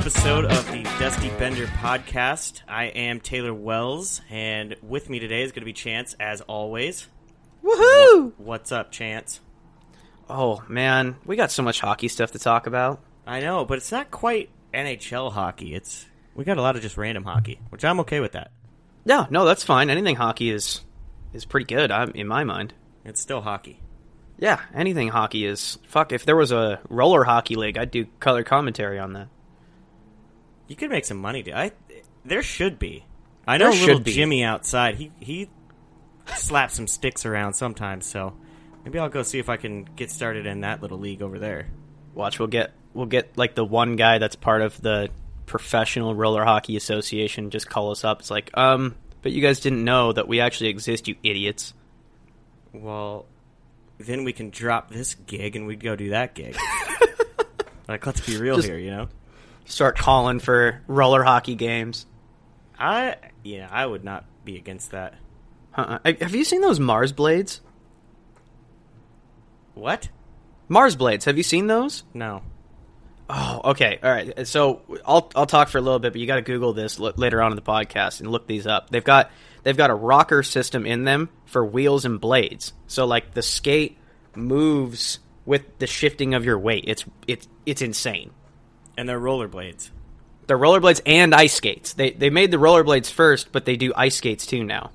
episode of the Dusty Bender podcast. I am Taylor Wells, and with me today is going to be Chance, as always. Woohoo! What's up, Chance? Oh man, we got so much hockey stuff to talk about. I know, but it's not quite NHL hockey. It's we got a lot of just random hockey, which I'm okay with that. Yeah, no, that's fine. Anything hockey is is pretty good I'm, in my mind. It's still hockey. Yeah, anything hockey is fuck. If there was a roller hockey league, I'd do color commentary on that. You could make some money. dude. I there should be. I know There little be. Jimmy outside. He he slaps some sticks around sometimes. So maybe I'll go see if I can get started in that little league over there. Watch, we'll get we'll get like the one guy that's part of the professional roller hockey association just call us up. It's like, um, but you guys didn't know that we actually exist, you idiots. Well, then we can drop this gig and we'd go do that gig. like, let's be real Just- here, you know. Start calling for roller hockey games. I yeah, I would not be against that. Uh-uh. Have you seen those Mars blades? What? Mars blades. Have you seen those? No. Oh, okay. All right. Uh, so I'll I'll talk for a little bit, but you got to Google this l- later on in the podcast and look these up. They've got they've got a rocker system in them for wheels and blades. So like the skate moves with the shifting of your weight. It's it's it's insane. And they're rollerblades. They're rollerblades and ice skates. They they made the rollerblades first, but they do ice skates too now.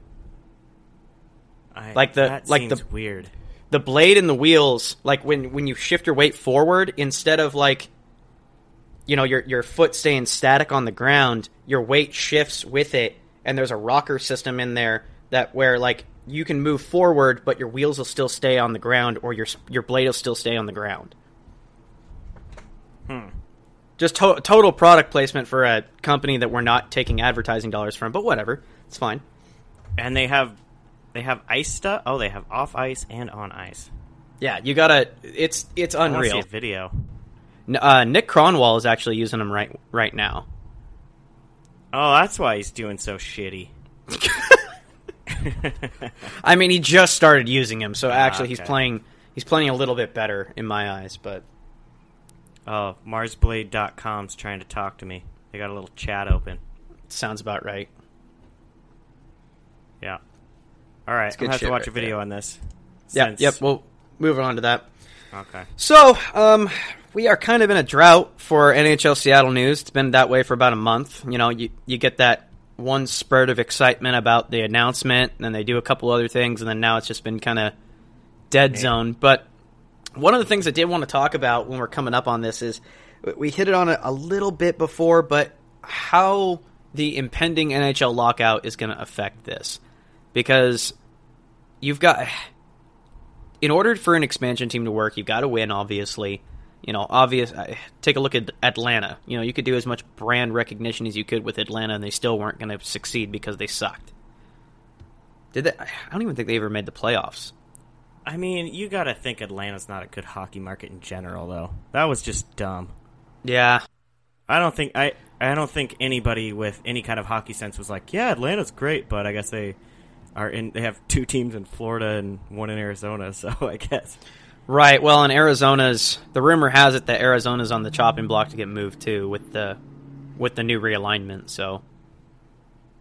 I, Like the- that like the- weird. the blade and the wheels like when when you shift your weight forward instead of like you know your your foot staying static on the ground your weight shifts with it and there's a rocker system in there that where like you can move forward but your wheels will still stay on the ground or your your blade will still stay on the ground Hmm. Just to- total product placement for a company that we're not taking advertising dollars from but whatever it's fine And they have they have ice stuff. Oh, they have off ice and on ice. yeah you gotta it's it's unreal video. Uh, nick Kronwall is actually using them right right now Oh, that's why he's doing so shitty. I mean, he just started using him, so actually he's okay. playing. He's playing a little bit better in my eyes, but Oh, MarsBlade.com's trying to talk to me. They got a little chat open. sounds about right. Yeah. All right, I'm gonna have to watch right a video on this. Yeah, since- yep. We'll move on to that. Okay. So, um, we are kind of in a drought for NHL Seattle news. It's been that way for about a month. You know, you you get that one spurt of excitement about the announcement, and then they do a couple other things, and then now it's just been kind of dead zone. But one of the things I did want to talk about when we're coming up on this is we hit it on it a little bit before, but how the impending NHL lockout is going to affect this. Because you've got in order for an expansion team to work, you've got to win. Obviously, you know, obvious. Take a look at Atlanta. You know, you could do as much brand recognition as you could with Atlanta, and they still weren't going to succeed because they sucked. Did they? I don't even think they ever made the playoffs. I mean, you gotta think Atlanta's not a good hockey market in general, though. That was just dumb. Yeah, I don't think I I don't think anybody with any kind of hockey sense was like, yeah, Atlanta's great, but I guess they are in. They have two teams in Florida and one in Arizona, so I guess. right. Well, in Arizona's, the rumor has it that Arizona's on the chopping block to get moved too with the with the new realignment. So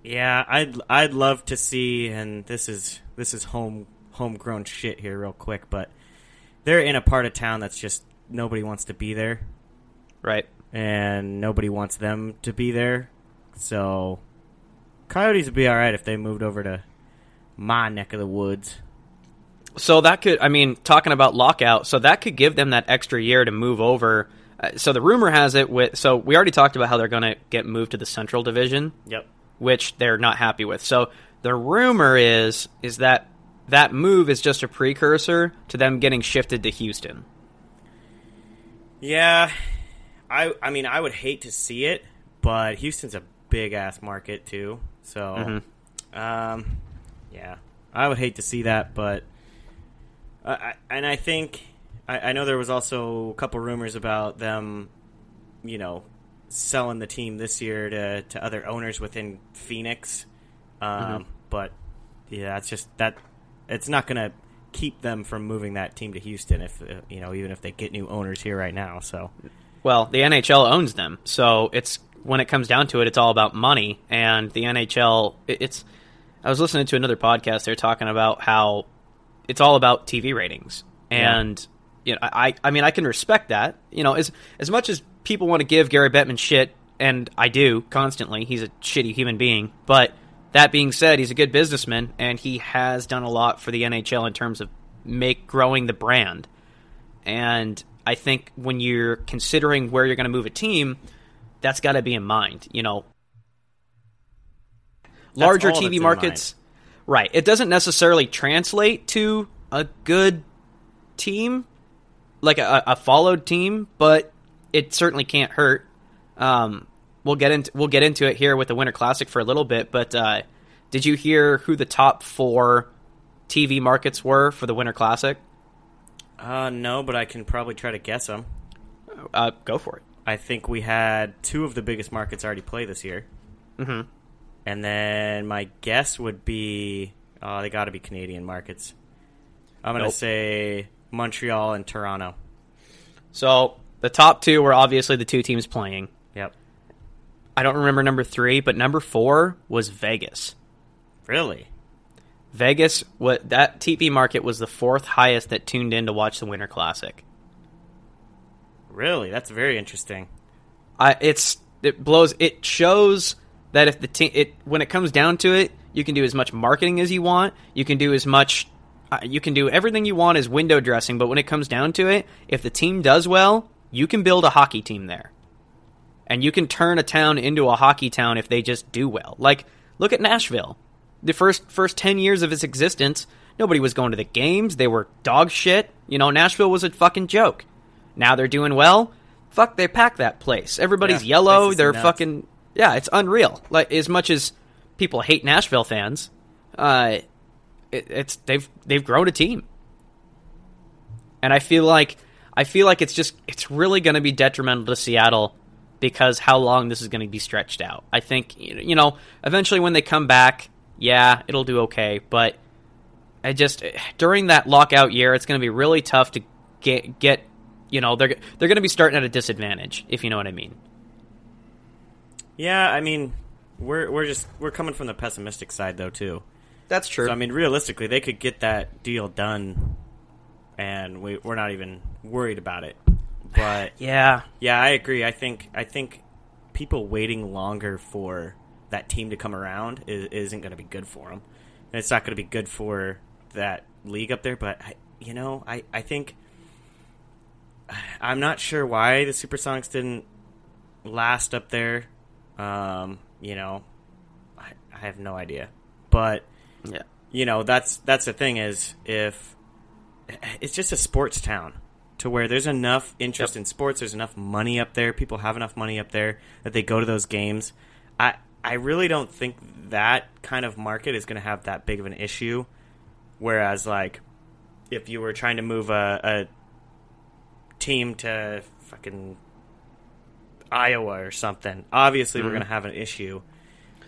Yeah, I'd I'd love to see, and this is this is home homegrown shit here, real quick, but they're in a part of town that's just nobody wants to be there, right. and nobody wants them to be there. So, Coyotes would be all right if they moved over to my neck of the woods. So that could, I mean, talking about lockout, so that could give them that extra year to move over. Uh, so the rumor has it with, so we already talked about how they're going to get moved to the Central Division, Yep. which they're not happy with. So the rumor is is that that move is just a precursor to them getting shifted to Houston. Yeah, I I mean I would hate to see it, but Houston's a big ass market too. So, um, yeah, I would hate to see that, but I, I and I think I, I know there was also a couple rumors about them, you know, selling the team this year to to other owners within Phoenix. Um, But yeah, that's just that. It's not going to keep them from moving that team to Houston if uh, you know even if they get new owners here right now. So well, the NHL owns them, so it's when it comes down to it, it's all about money. And the NHL, it's. I was listening to another podcast. They're talking about how it's all about TV ratings, and you know, I, I mean, I can respect that. You know, as as much as people want to give Gary Bettman shit, and I do constantly. He's a shitty human being, but that being said, he's a good businessman, and he has done a lot for the NHL in terms of make growing the brand. And I think when you're considering where you're going to move a team, that's got to be in mind. You know, larger TV markets, right? It doesn't necessarily translate to a good team, like a, a followed team, but it certainly can't hurt. Um, we'll get into we'll get into it here with the Winter Classic for a little bit, but uh, did you hear who the top four TV markets were for the Winter Classic? Uh, no, but I can probably try to guess them. Uh, go for it. I think we had two of the biggest markets already play this year. Mm-hmm. And then my guess would be uh, they got to be Canadian markets. I'm going to Nope. say Montreal and Toronto. So the top two were obviously the two teams playing. Yep. I don't remember number three, but number four was Vegas. Really? Vegas, what that TV market was the fourth highest that tuned in to watch the Winter Classic. Really? That's very interesting. I it's it blows. It shows that if the team it when it comes down to it, you can do as much marketing as you want. You can do as much. Uh, you can do everything you want as window dressing. But when it comes down to it, if the team does well, you can build a hockey team there, and you can turn a town into a hockey town if they just do well. Like look at Nashville. The first first ten years of its existence, nobody was going to the games. They were dog shit. You know, Nashville was a fucking joke. Now they're doing well. Fuck, they pack that place. Everybody's Yeah, yellow. They're nuts. fucking yeah. It's unreal. Like as much as people hate Nashville fans, uh, it, it's they've they've grown a team, and I feel like I feel like it's just it's really going to be detrimental to Seattle because how long this is going to be stretched out. I think you know eventually when they come back, yeah, it'll do okay, but I just during that lockout year, it's going to be really tough to get get you know they're they're going to be starting at a disadvantage if you know what I mean. Yeah, I mean, we're we're just we're coming from the pessimistic side though too. That's true. So I mean, realistically, they could get that deal done, and we, we're not even worried about it. But yeah, yeah, I agree. I think I think people waiting longer for that team to come around is, isn't going to be good for them, and it's not going to be good for that league up there. But I, you know, I I think I'm not sure why the Supersonics didn't last up there. Um, you know, I, I have no idea, but yeah, you know that's that's the thing is if it's just a sports town to where there's enough interest Yep. in sports there's enough money up there people have enough money up there that they go to those games i i really don't think that kind of market is going to have that big of an issue whereas like if you were trying to move a, a team to fucking iowa or something obviously we're Mhm. going to have an issue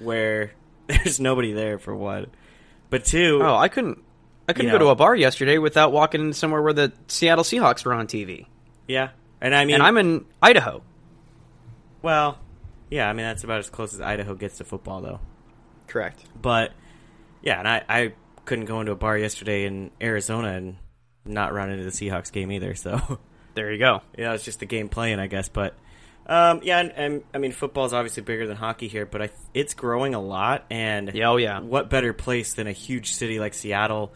where there's nobody there for one but two, Oh, I couldn't. I couldn't You go to a bar yesterday without walking into somewhere where the Seattle Seahawks were on TV, yeah, and I mean, and I'm in Idaho. well, yeah, I mean that's about as close as Idaho gets to football, though. Correct. But yeah, and I, I couldn't go into a bar yesterday in Arizona and not run into the Seahawks game either. So There you go. yeah, it's just the game playing, I guess. But um, yeah, and, and I mean, football is obviously bigger than hockey here, but I, it's growing a lot. And Yeah, oh yeah. what better place than a huge city like Seattle,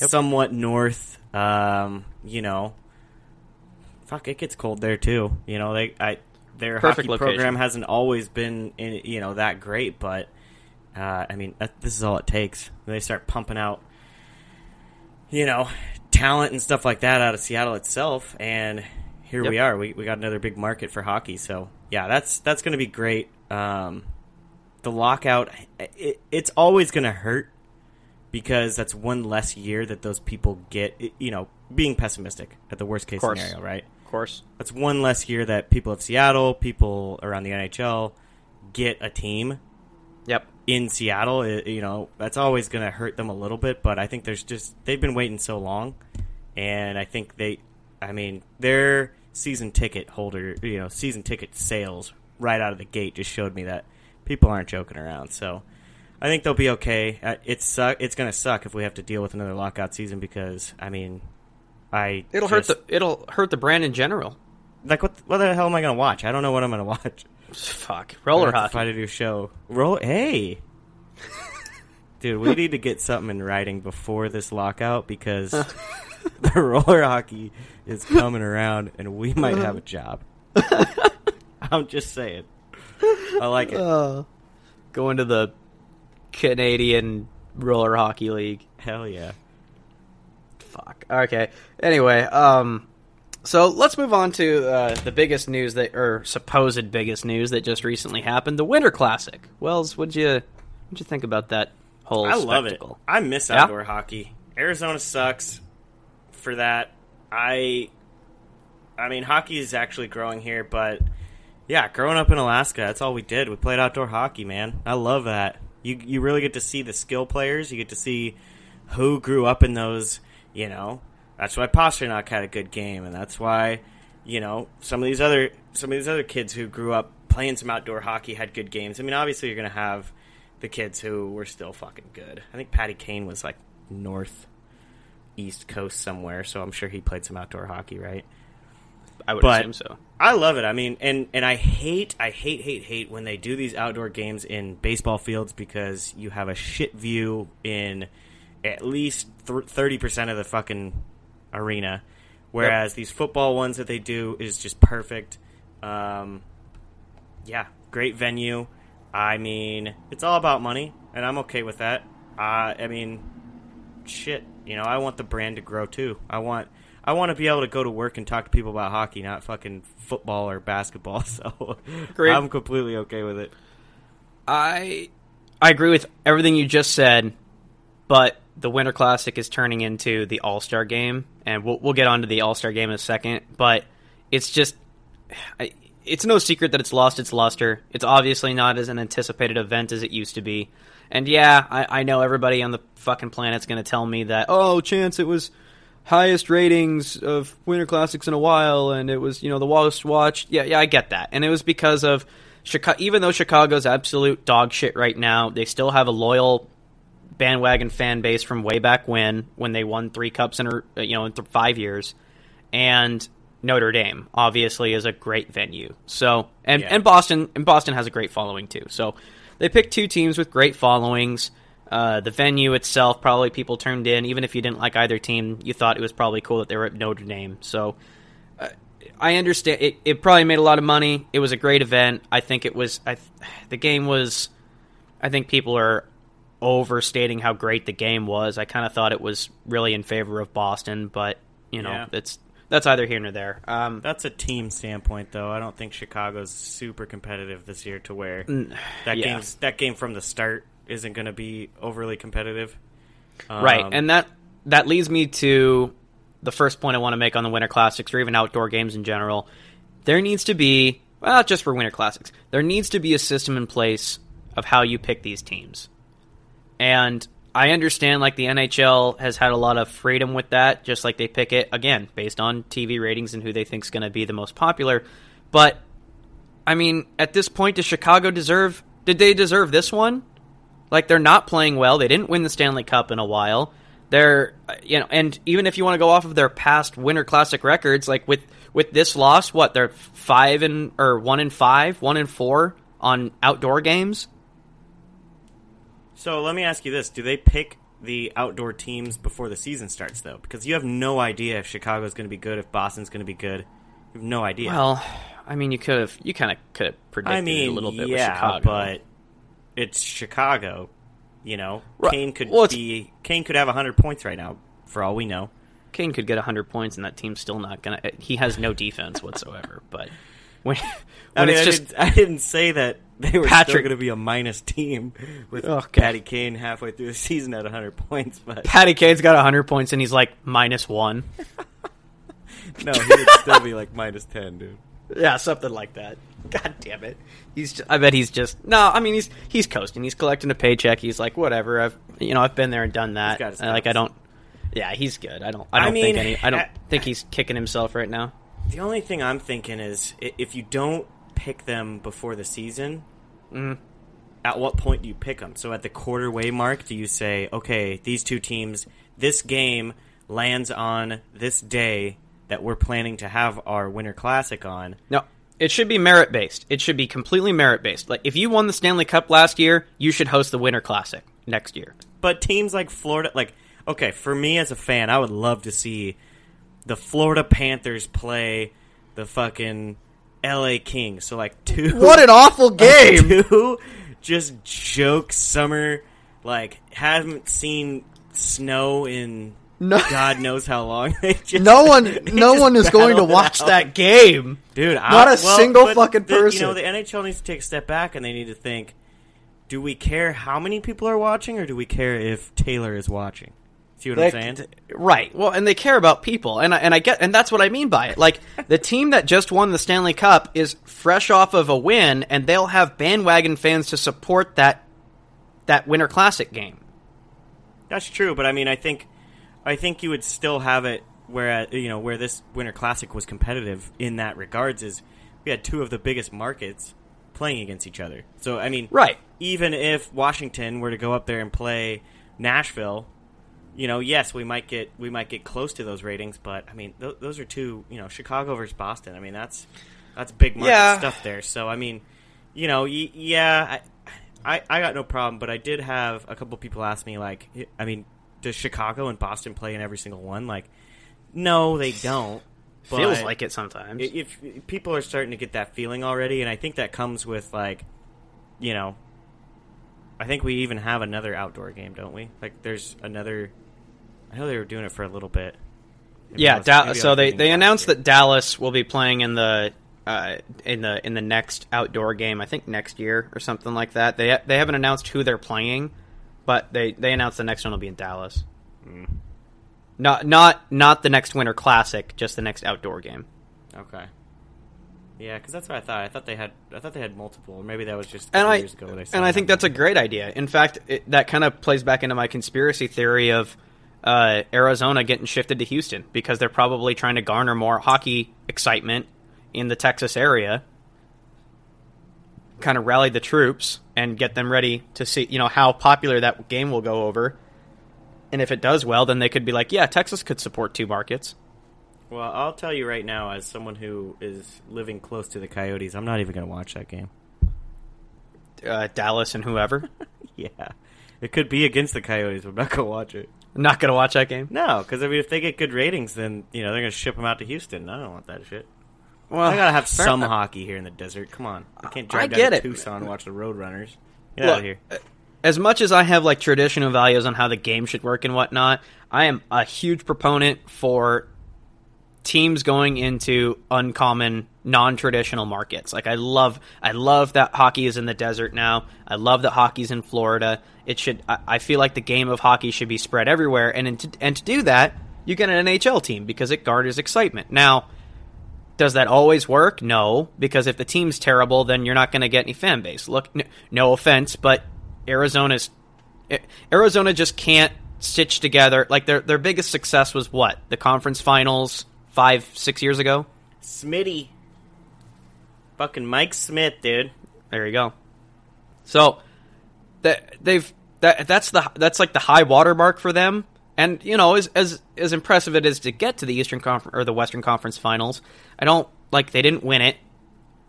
Yep. somewhat north. Um, you know, fuck, it gets cold there too. You know, they I their Perfect hockey location. program hasn't always been in, you know that great, but uh, I mean, that, this is all it takes. They start pumping out, you know, talent and stuff like that out of Seattle itself, and here Yep. we are. We we got another big market for hockey. So yeah, that's that's going to be great. Um, the lockout, it, it's always going to hurt because that's one less year that those people get. You know, being pessimistic at the worst case Course. scenario, right? Of course. That's one less year that people of Seattle, people around the NHL, get a team Yep. in Seattle. It, you know, that's always going to hurt them a little bit. But I think there's just they've been waiting so long, and I think they, I mean, their season ticket holder, you know, season ticket sales right out of the gate just showed me that people aren't joking around. So I think they'll be okay. Uh, it's suck. It's going to suck if we have to deal with another lockout season because I mean, I It'll just- hurt the it'll hurt the brand in general. like what what the hell am I going to watch? I don't know what I'm going to watch. Fuck roller to hockey. Find a new show. Roll. Hey, dude, we need to get something in writing before this lockout because the roller hockey is coming around, and we might have a job. I'm just saying. I like it. Uh, go into the Canadian roller hockey league. Hell yeah. Fuck. Okay. Anyway, um, so let's move on to uh, the biggest news that, or supposed biggest news that just recently happened: the Winter Classic. Wells, what'd you what'd you think about that whole? I love it. I miss Yeah? outdoor hockey. Arizona sucks for that. I I mean hockey is actually growing here, but yeah, growing up in Alaska, that's all we did. We played outdoor hockey, man. I love that. You you really get to see the skill players. You get to see who grew up in those, you know. That's why Pastrnak had a good game and that's why, you know, some of these other some of these other kids who grew up playing some outdoor hockey had good games. I mean, obviously you're going to have the kids who were still fucking good. I think Patty Kane was like north east coast somewhere, so I'm sure he played some outdoor hockey, right? I would But- assume so. I love it. I mean, and and I hate, I hate, hate, hate when they do these outdoor games in baseball fields because you have a shit view in at least thirty percent of the fucking arena, whereas these football ones that they do is just perfect. Um, yeah, great venue. I mean, it's all about money, and I'm okay with that. Uh, I mean, shit, you know, I want the brand to grow too. I want I want to be able to go to work and talk to people about hockey, not fucking football or basketball. So Great. I'm completely okay with it. I I agree with everything you just said, but the Winter Classic is turning into the All Star Game, and we'll we'll get onto the All Star Game in a second. But it's just, I, it's no secret that it's lost its luster. It's obviously not as an anticipated event as it used to be. And yeah, I, I know everybody on the fucking planet's going to tell me that oh, chance it was highest ratings of Winter Classics in a while, and it was you know the most watched. Yeah, yeah, I get that, and it was because of Chicago. Even though Chicago's absolute dog shit right now, they still have a loyal bandwagon fan base from way back when, when they won three cups in you know in th- five years, and Notre Dame obviously is a great venue. So and Yeah. and Boston and Boston has a great following too. So they picked two teams with great followings. Uh, the venue itself, probably people turned in. Even if you didn't like either team, you thought it was probably cool that they were at Notre Dame. So uh, I understand. It, it probably made a lot of money. It was a great event. I think it was. I, th- the game was. I think people are overstating how great the game was. I kind of thought it was really in favor of Boston, but you know, Yeah. it's that's either here nor there. Um, That's a team standpoint, though. I don't think Chicago's super competitive this year to where that yeah. game's that game from the start isn't going to be overly competitive. right, Um, and that that leads me to the first point I want to make on the Winter Classics or even outdoor games in general. There needs to be, well, not just for Winter Classics, there needs to be a system in place of how you pick these teams. And I understand, like, the NHL has had a lot of freedom with that, just like they pick it, again, based on TV ratings and who they think is going to be the most popular. But, I mean, at this point, does Chicago deserve, did they deserve this one? Like, they're not playing well. They didn't win the Stanley Cup in a while. They're, you know, and even if you want to go off of their past Winter Classic records, like with with this loss, what they're five and or one and five, one and four on outdoor games. So let me ask you this: Do they pick the outdoor teams before the season starts, though? Because you have no idea if Chicago's going to be good, if Boston's going to be good. You have no idea. Well, I mean, you could have, you kind of could have predicted I mean, a little bit yeah, with Chicago, but it's Chicago. You know, Right. Kane could Well, be Kane could have hundred points right now, for all we know. Kane could get hundred points, and that team's still not gonna. Eh, he has no defense whatsoever. But when I mean, it's I, just didn't, I didn't say that they were still Patrick- going to be a minus team with oh, Okay. Patty Kane halfway through the season at hundred points, but Patty Kane's got hundred points, and he's like minus one. no, he would still be like minus ten, dude. Yeah, something like that. God damn it. He's. Just, I bet he's just. No, I mean he's he's coasting. He's collecting a paycheck. He's like whatever. I've you know I've been there and done that. got his And, like I don't. Yeah, he's good. I don't. I I don't think mean, any. I don't uh, think he's kicking himself right now. The only thing I'm thinking is if you don't pick them before the season, Mhm. at what point do you pick them? So at the quarter way mark, do you say, okay, these two teams, this game lands on this day that we're planning to have our Winter Classic on? No, it should be merit based. It should be completely merit based. Like if you won the Stanley Cup last year, you should host the Winter Classic next year. But teams like Florida, like, okay, for me as a fan, I would love to see the Florida Panthers play the fucking LA Kings. So, like, two. What an awful game! two just joke summer, like, haven't seen snow in No, God knows how long. They just- no one, they no one is going to watch out. that game. Dude, Not I, a well, single fucking the- You person. know, the NHL needs to take a step back and they need to think: Do we care how many people are watching, or do we care if Taylor is watching? See what Like, I'm saying? Right. Well, and they care about people, and I, and I get, and that's what I mean by it. Like the team that just won the Stanley Cup is fresh off of a win, and they'll have bandwagon fans to support that that Winter Classic game. That's true, but I mean, I think, I think you would still have it where you know where this Winter Classic was competitive in that regards is we had two of the biggest markets playing against each other. So I mean, Right. even if Washington were to go up there and play Nashville, you know, yes, we might get we might get close to those ratings, but I mean, th- those are two, you know, Chicago versus Boston. I mean, that's that's big market Yeah. stuff there. So I mean, you know, y- yeah, I, I I got no problem, but I did have a couple people ask me like, I mean, does Chicago and Boston play in every single one? Like, no, they don't. Feels like it sometimes. if, if people are starting to get that feeling already, and I think that comes with like, you know, I think we even have another outdoor game, don't we? Like, there's another. I know they were doing it for a little bit. Maybe yeah. was- Da- so they they announced that Dallas will be playing in the. Uh, in the in the next outdoor game, I think next year or something like that. They they haven't announced who they're playing, but they they announced the next one will be in Dallas. Mm. Not not not the next Winter Classic, just the next outdoor game. Okay. Yeah, because that's what I thought. I thought they had. I thought they had multiple. Or maybe that was just And I years ago. And I think that's a great idea. In fact, it, that kind of plays back into my conspiracy theory of uh, Arizona getting shifted to Houston because they're probably trying to garner more hockey excitement in the Texas area. Kind of rally the troops and get them ready to see, you know, how popular that game will go over. And if it does well, then they could be like, yeah, Texas could support two markets. Well, I'll tell you right now, as someone who is living close to the Coyotes, I'm not even going to watch that game. Uh, Dallas and whoever. Yeah, it could be against the Coyotes. but I'm not going to watch it. Not going to watch that game. No, because I mean, if they get good ratings, then you know they're going to ship them out to Houston. I don't want that shit. Well, I gotta have some hockey here in the desert. Come on, I can't I drive down get to it. Tucson and watch the Roadrunners. Get Look, out of here. Uh, as much as I have like traditional values on how the game should work and whatnot, I am a huge proponent for teams going into uncommon, non-traditional markets. Like I love, I love that hockey is in the desert now. I love that hockey's in Florida. It should. I, I feel like the game of hockey should be spread everywhere, and in to, and to do that, you get an NHL team because it garners excitement. Now. Does that always work? No, because if the team's terrible, then you're not going to get any fan base. Look, n- no offense, but Arizona's Arizona just can't stitch together. Like their their biggest success was what the conference finals five six years ago. Smitty, fucking Mike Smith, dude. There you go. So that they've that that's the that's like the high watermark for them. And you know, as as as impressive it is to get to the Eastern Conference or the Western Conference Finals, I don't like they didn't win it,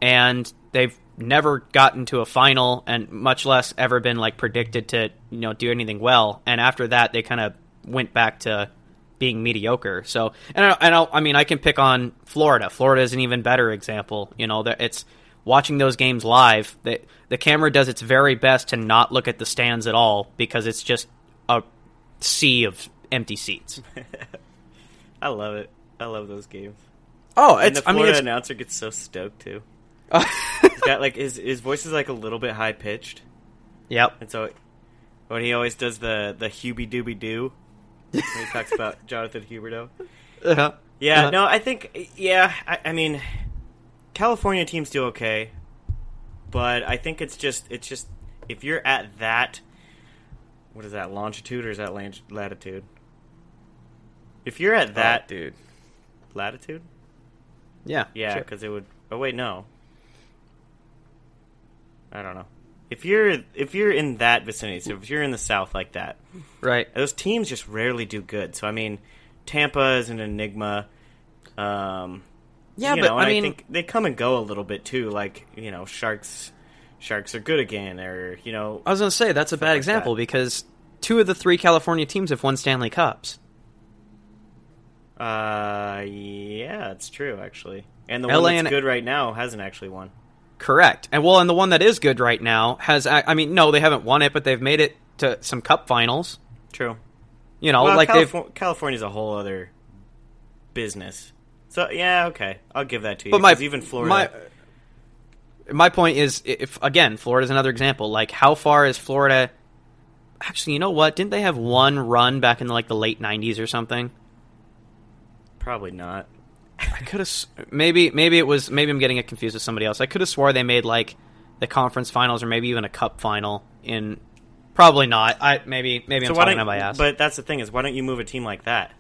and they've never gotten to a final, and much less ever been like predicted to you know do anything well. And after that, they kind of went back to being mediocre. So, and I, and I, I mean, I can pick on Florida. Florida is an even better example. You know, that it's watching those games live. The the camera does its very best to not look at the stands at all because it's just a sea of empty seats. I love it. I love those games. Oh, And it's. the I mean, Florida it's, announcer gets so stoked too. He's got like his his voice is like a little bit high pitched, yep. and so when he always does the the Hubie Dooby Doo when he talks about Jonathan Huberdeau. Uh-huh. Yeah, Uh-huh. no, I think yeah, I, I mean, California teams do okay, but I think it's just it's just if you're at that, what is that longitude or is that latitude? If you're at that dude. latitude, Yeah, Yeah, sure. because it would. Oh wait, no. I don't know. If you're if you're in that vicinity, so if you're in the South like that, right. those teams just rarely do good. So I mean, Tampa is an enigma. Um, Yeah, but know, I mean, think they come and go a little bit too. Like you know, sharks, sharks are good again, or you know, I was going to say that's a bad like example that. because two of the three California teams have won Stanley Cups. Uh, yeah, it's true actually. And the LA one that's and- good right now hasn't actually won. Correct. And well, and the one that is good right now has, I mean, no, they haven't won it, but they've made it to some cup finals. True. You know, well, like Californ- California's a whole other business. So yeah, okay, I'll give that to you. But my even Florida, my my point is, if again, Florida's another example. Like, how far is Florida? Actually, you know what? Didn't they have one run back in like the late '90s or something? Probably not. I could have maybe maybe it was maybe I'm getting it confused with somebody else. I could have swore they made like the conference finals or maybe even a cup final in. Probably not. I maybe maybe So I'm talking out my ass. But that's the thing is, why don't you move a team like that?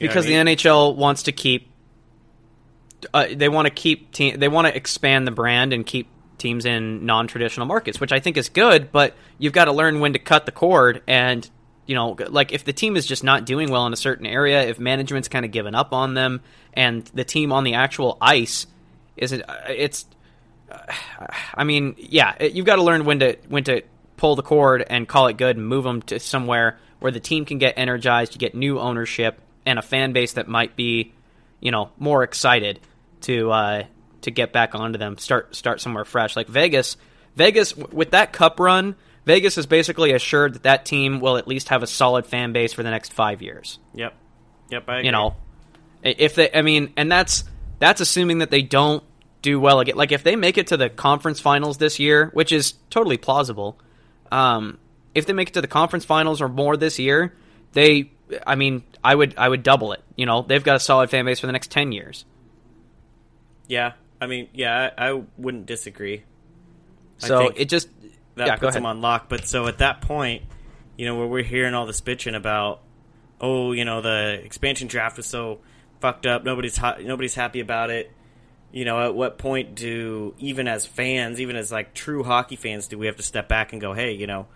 because I mean? the NHL wants to keep uh, they want to keep te- they want to expand the brand and keep teams in non-traditional markets, which I think is good, but you've got to learn when to cut the cord and you know like if the team is just not doing well in a certain area, if management's kind of given up on them and the team on the actual ice isn't it's I mean, yeah, you've got to learn when to when to pull the cord and call it good and move them to somewhere where the team can get energized, you get new ownership and a fan base that might be, you know, more excited to uh, to get back onto them, start start somewhere fresh. Like Vegas, Vegas with that cup run, Vegas is basically assured that that team will at least have a solid fan base for the next five years Yep, yep. I agree. you know if they i mean and that's that's assuming that they don't do well again like if they make it to the conference finals this year which is totally plausible um if they make it to the conference finals or more this year they i mean i would i would double it you know they've got a solid fan base for the next 10 years Yeah, I mean, yeah, I, I wouldn't disagree. So it just that yeah puts them on lock. But so at that point, you know, where we're hearing all this bitching about, oh, you know, the expansion draft was so fucked up. Nobody's ha- nobody's happy about it. You know, at what point do even as fans, even as like true hockey fans, do we have to step back and go, hey, you know,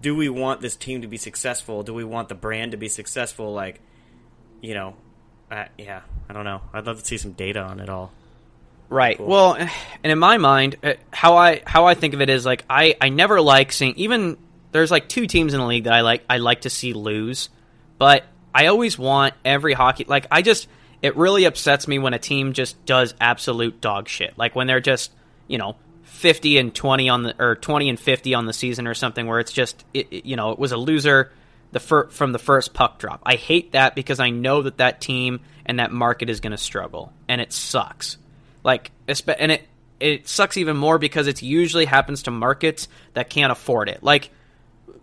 do we want this team to be successful? Do we want the brand to be successful? Like, you know, uh, yeah, I don't know. I'd love to see some data on it all. Right. Cool. Well, and in my mind, uh, how I how I think of it is like I I never like seeing even there's like two teams in the league that I like I like to see lose, but I always want every hockey like I just it really upsets me when a team just does absolute dog shit. Like when they're just, you know, 50 and 20 on the or 20 and 50 on the season or something where it's just it, it- you know, it was a loser the fir- from the first puck drop. I hate that because I know that that team and that market is going to struggle and it sucks. Like, and it it sucks even more because it usually happens to markets that can't afford it. Like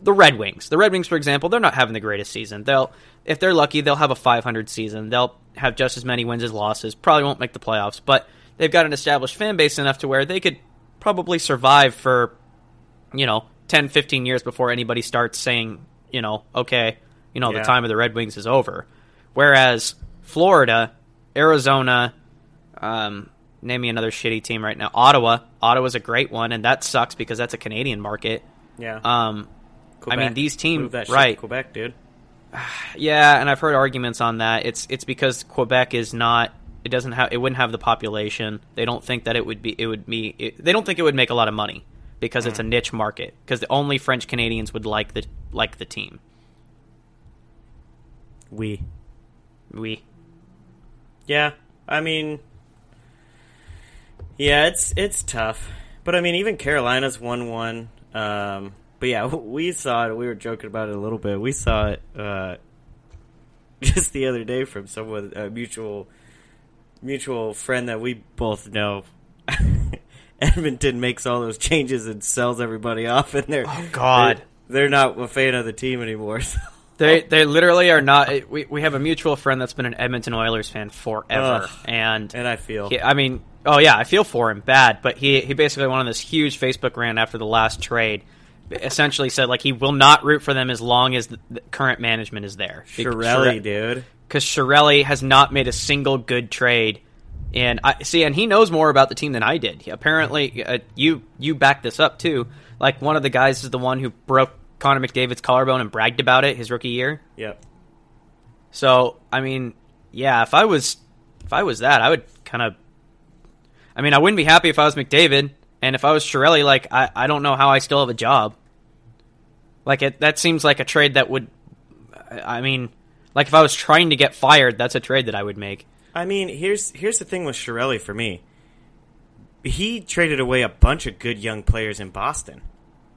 the Red Wings. The Red Wings, for example, they're not having the greatest season. They'll, if they're lucky, they'll have a 500 season. They'll have just as many wins as losses. Probably won't make the playoffs, but they've got an established fan base enough to where they could probably survive for, you know, 10, 15 years before anybody starts saying, you know, okay, you know, Yeah. the time of the Red Wings is over. Whereas Florida, Arizona, um, name me another shitty team right now. Ottawa. Ottawa's a great one, and that sucks because that's a Canadian market. Yeah, Um, I mean, these teams- Move that shit to right. Quebec, dude. yeah, and I've heard arguments on that. It's it's because Quebec is not. It doesn't have. It wouldn't have the population. They don't think that it would be. It would be. It, they don't think it would make a lot of money because it's a niche market. Because the only French Canadians would like the like the team. We. We. Yeah, I mean, yeah, it's it's tough, but I mean, even Carolina's won one. Um, but yeah, we saw it. We were joking about it a little bit. We saw it uh, just the other day from someone a mutual mutual friend that we both know. Edmonton makes all those changes and sells everybody off, and they're Oh, God. they're, they're not a fan of the team anymore. So. They they literally are not. We we have a mutual friend that's been an Edmonton Oilers fan forever, Ugh. and And I feel He, I mean, oh yeah, I feel for him bad, but he he basically went on this huge Facebook rant after the last trade. Essentially said like he will not root for them as long as the, the current management is there. Chiarelli, dude. because Chiarelli has not made a single good trade. And I see, and he knows more about the team than I did. Apparently, uh, you you back this up too. Like one of the guys is the one who broke Connor McDavid's collarbone and bragged about it his rookie year. Yep. So I mean, yeah, if I was if I was that, I would kind of. I mean, I wouldn't be happy if I was McDavid, and if I was Chiarelli, like I, I don't know how I still have a job. Like it, that seems like a trade that would. I mean, like if I was trying to get fired, that's a trade that I would make. I mean, here's here's the thing with Chiarelli for me. He traded away a bunch of good young players in Boston.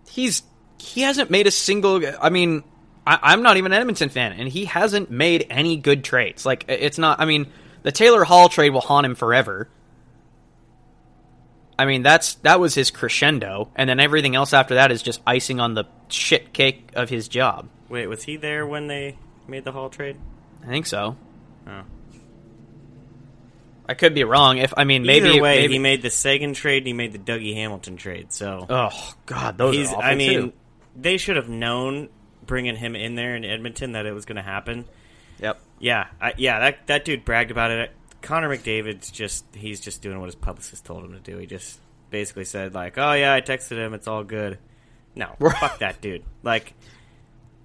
He's he hasn't made a single. I mean, I, am not even an Edmonton fan, and he hasn't made any good trades. Like it's not. I mean, the Taylor Hall trade will haunt him forever. I mean, that's that was his crescendo, and then everything else after that is just icing on the shit cake of his job. Wait, was he there when they made the Hall trade? I think so. Oh. I could be wrong. If I mean, maybe Either way, maybe, he made the Seguin trade and he made the Dougie Hamilton trade. So Oh God, those he's. are I mean, too. they should have known bringing him in there in Edmonton that it was going to happen. Yep. Yeah, I, yeah. That that dude bragged about it. Connor McDavid's just he's just doing what his publicist told him to do. He just basically said like, "Oh yeah, I texted him. It's all good." No, fuck that dude. Like,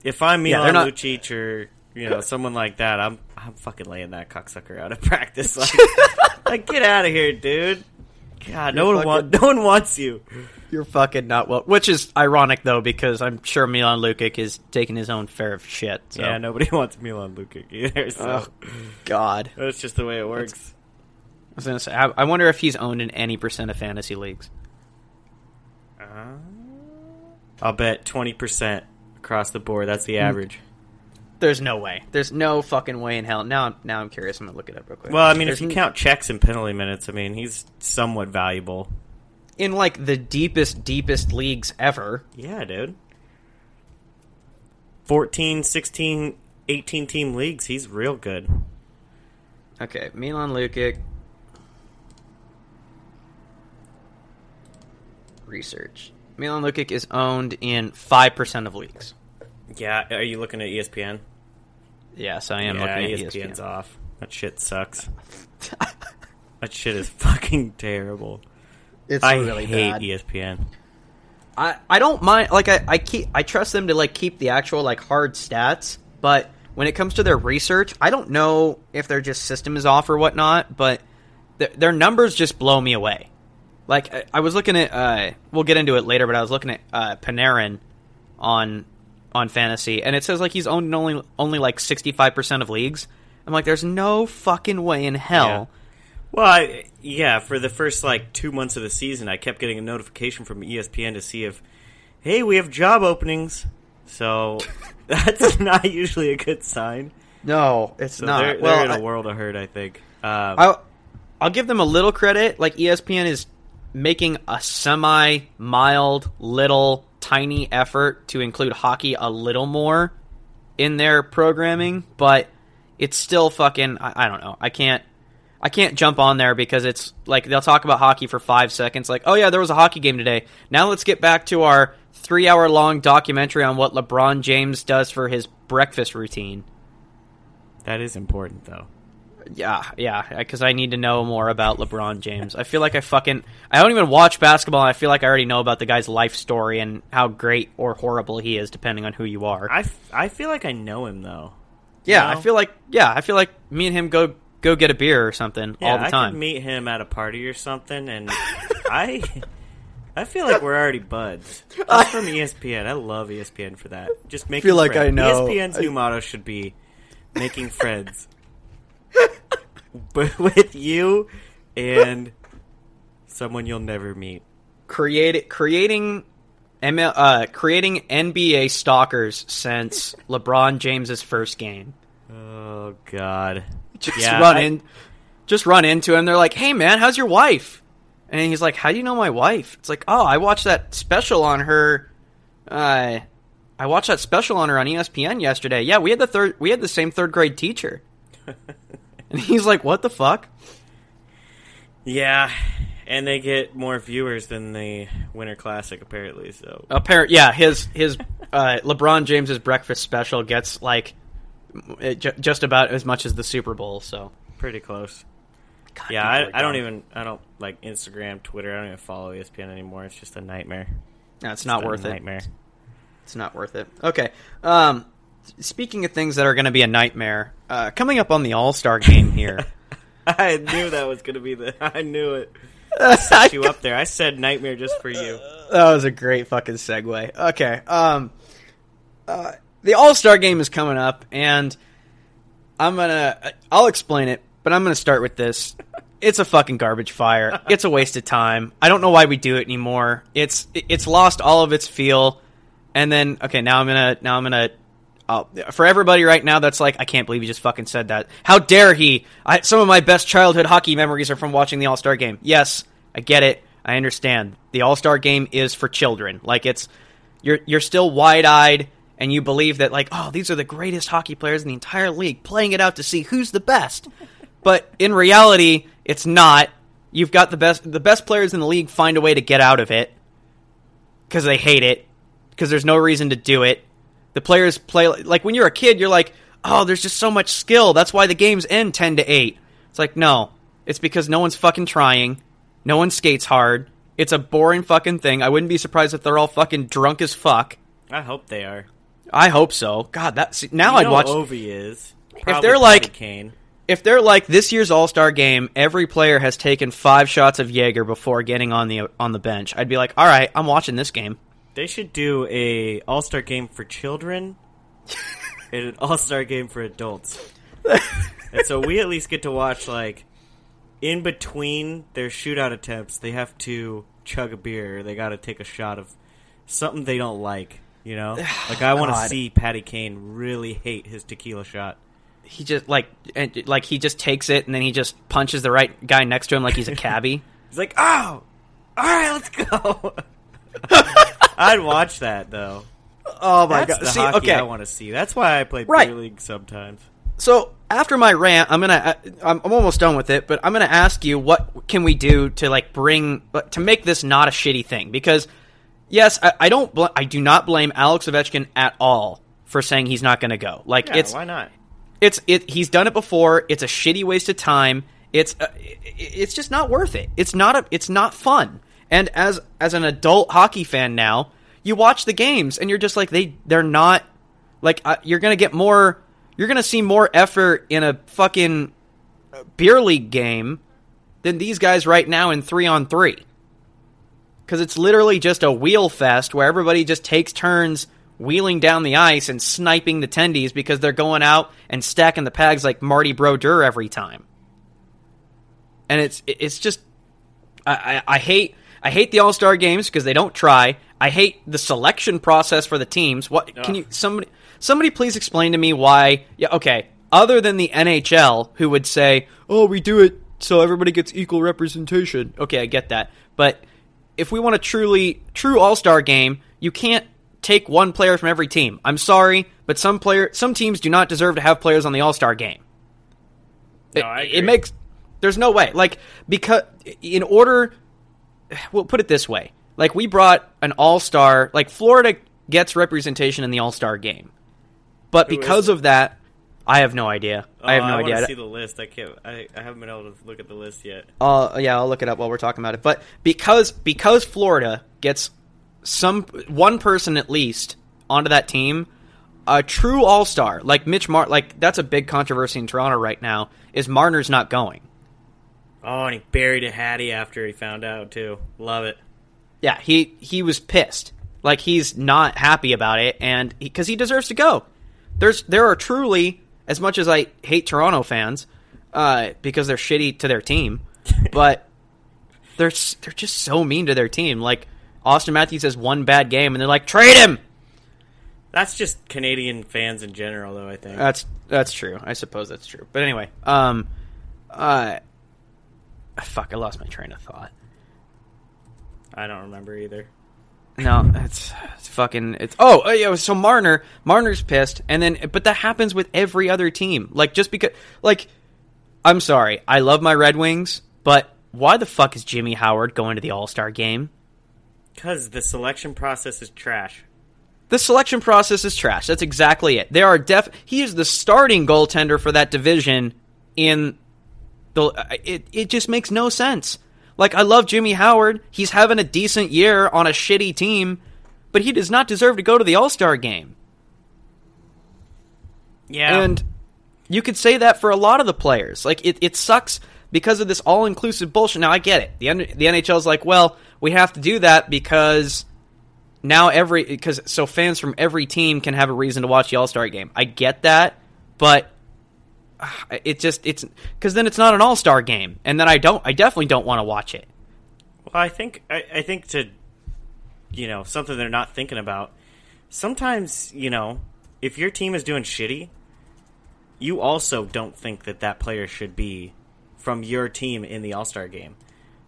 if I'm Yeah, Milan they're not- Lucic or you know someone like that, I'm I'm fucking laying that cocksucker out of practice. Like, like get out of here, dude. God, no one fucking- no one wants you. You're fucking not well. Which is ironic though, because I'm sure Milan Lucic is taking his own fair of shit. So. Yeah, nobody wants Milan Lucic either. So Oh God. that's just the way it works. I was gonna say. I, I wonder if he's owned in any percent of fantasy leagues. Uh, I'll bet twenty percent across the board. That's Hmm. the average. There's no way. There's no fucking way in hell. Now, now I'm curious. I'm gonna look it up real quick. Well, I mean, There's if you n- count checks and penalty minutes, I mean, he's somewhat valuable. in like the deepest, deepest leagues ever, Yeah, dude. 14, 16, 18 team leagues, he's real good. Okay, Milan Lucic. Research. Milan Lucic is owned in five percent of leagues. Yeah, are you looking at ESPN? Yes, I am yeah, looking at ESPN's ESPN. off. That shit sucks. that shit is fucking terrible. It's I really hate bad. ESPN. I, I don't mind like I, I keep I trust them to like keep the actual like hard stats, but when it comes to their research, I don't know if their just system is off or whatnot, but th- their numbers just blow me away. Like I, I was looking at uh we'll get into it later, but I was looking at uh Panarin on on fantasy and it says like he's owned in only only like 65% of leagues. I'm like there's no fucking way in hell. Well, I, yeah, for the first like two months of the season, I kept getting a notification from ESPN to see if, hey, we have job openings. So that's not usually a good sign. No, it's So not. they're, they're well, in a I- world of hurt, I think. Um, I'll I'll give them a little credit. Like ESPN is making a semi mild, little, tiny effort to include hockey a little more in their programming, but it's still fucking. I, I don't know. I can't. I can't jump on there because it's like they'll talk about hockey for five seconds. Like, oh yeah, there was a hockey game today. Now let's get back to our three-hour long documentary on what LeBron James does for his breakfast routine. that is important, though. Yeah, yeah, because I need to know more about LeBron James. I feel like I fucking I don't even watch basketball. And I feel like I already know about the guy's life story and how great or horrible he is, depending on who you are. I, f- I feel like I know him though. yeah, know? I feel like yeah, I feel like me and him go go get a beer or something Yeah, all the I time. could meet him at a party or something, and I I feel like we're already buds. I'm from ESPN. I love ESPN for that. Just making feel like friends. I know. ESPN's new motto should be making friends. but with you and someone you'll never meet. Create creating ML, uh, creating NBA stalkers since LeBron James's first game. Oh God. just Yeah, run I- in just run into him they're like hey man how's your wife and he's like how do you know my wife it's like oh i watched that special on her uh i watched that special on her on espn yesterday yeah we had the third we had the same third grade teacher and he's like what the fuck Yeah, and they get more viewers than the Winter Classic apparently. So apparent yeah his his uh lebron james's breakfast special gets like ju- just about as much as the Super Bowl. So Pretty close. God, Yeah, I, I don't even I don't like Instagram, Twitter. I don't even follow ESPN anymore. It's just a nightmare. No, it's Just not worth it. Nightmare. It's not worth it. Okay. Um, speaking of things that are going to be a nightmare, uh, coming up on the All Star game here. I knew that was gonna be the. I knew it. I You up there? I said nightmare just for you. That was a great fucking segue. Okay. Um, uh, the All Star game is coming up, and I'm gonna. I'll explain it, but I'm gonna start with this. It's a fucking garbage fire. It's a waste of time. I don't know why we do it anymore. It's it's lost all of its feel. And then okay, now I'm gonna now I'm gonna. Uh, for everybody right now, that's like I can't believe he just fucking said that. How dare he? I, some of my best childhood hockey memories are from watching the All Star game. Yes, I get it. I understand. The All Star game is for children. Like it's you're you're still wide eyed and you believe that like oh these are the greatest hockey players in the entire league playing it out to see who's the best. but in reality, it's not. You've got the best the best players in the league find a way to get out of it because they hate it because there's no reason to do it. The players play like when you're a kid, you're like, oh, there's just so much skill. That's why the games end ten to eight. It's like no, it's because no one's fucking trying. No one skates hard. It's a boring fucking thing. I wouldn't be surprised if they're all fucking drunk as fuck. I hope they are. I hope so. God, that now You I'd watch. Ovi is. if they're like- Kane. If they're like this year's All Star game, every player has taken five shots of Jaeger before getting on the on the bench. I'd be like, all right, I'm watching this game. They should do a All Star game for children and an All Star game for adults. and so we at least get to watch like in between their shootout attempts, they have to chug a beer. Or they got to take a shot of something they don't like. You know, like I want to see Patty Kane really hate his tequila shot. He just like and, like he just takes it and then he just punches the right guy next to him like he's a cabbie. He's like, "Oh, all right, let's go." I'd watch that though. oh That's the See, hockey okay. I want to see. That's why I play Right. beer league sometimes. So after my rant, I'm gonna I'm, I'm almost done with it, but I'm gonna ask you what can we do to like bring to make this not a shitty thing because yes, I, I don't bl- I do not blame Alex Ovechkin at all for saying he's not gonna go. Like Yeah, it's why not? it's it he's done it before. It's a shitty waste of time. It's uh, it's just not worth it. It's not a it's not fun. And as as an adult hockey fan now, you watch the games and you're just like they they're not like uh, you're gonna get more. You're gonna see more effort in a fucking uh, beer league game than these guys right now in three on three. Because it's literally just a wheel fest where everybody just takes turns wheeling down the ice and sniping the tendies because they're going out and stacking the pags like Marty Brodeur every time. And it's it's just I, I, I hate I hate the All Star games because they don't try. I hate the selection process for the teams. What can you somebody somebody please explain to me why? Yeah, okay. Other than the NHL, who would say, "Oh, we do it so everybody gets equal representation." Okay, I get that, but if we want a truly true All Star game, you can't take one player from every team. I'm sorry, but some player some teams do not deserve to have players on the All Star game. No, it, I it makes there's no way like because in order we'll put it this way like we brought an all-star like florida gets representation in the all-star game but Who because of that i have no idea i have Oh, no I idea see the list. I can't. I, I haven't been able to look at the list yet. Uh, yeah, I'll look it up while we're talking about it. But because because Florida gets some one person at least onto that team, a true all star like Mitch Mar, like that's a big controversy in Toronto right now. Is Marner's not going? Oh, and he buried a Hattie after he found out too. Love it. Yeah, he he was pissed. Like he's not happy about it, and because he, deserves to go. There's there are truly as much as I hate Toronto fans uh, because they're shitty to their team, but they're they're just so mean to their team. Like Auston Matthews has one bad game, and they're like trade him. That's just Canadian fans in general, though. I think. That's that's true. I suppose that's true. But anyway, um, uh, fuck, I lost my train of thought. I don't remember either. No, it's it's fucking it's oh uh, yeah. So Marner Marner's pissed, and then but that happens with every other team. Like just because like I'm sorry, I love my Red Wings, but why the fuck is Jimmy Howard going to the All Star game? Because the selection process is trash. The selection process is trash. That's exactly it. There are def. He is the starting goaltender for that division. In the it, it just makes no sense. Like I love Jimmy Howard. He's having a decent year on a shitty team, but he does not deserve to go to the All Star game. Yeah, And you could say that for a lot of the players. Like it, it sucks because of this all inclusive bullshit. Now I get it. The the NHL is like, well, we have to do that because now every because so fans from every team can have a reason to watch the All Star game. I get that, but Ah, it just it's because then it's not an All Star game, and then I don't I definitely don't want to watch it. Well, I think I, I think to you know something they're not thinking about. Sometimes you know if your team is doing shitty, you also don't think that that player should be from your team in the All Star game.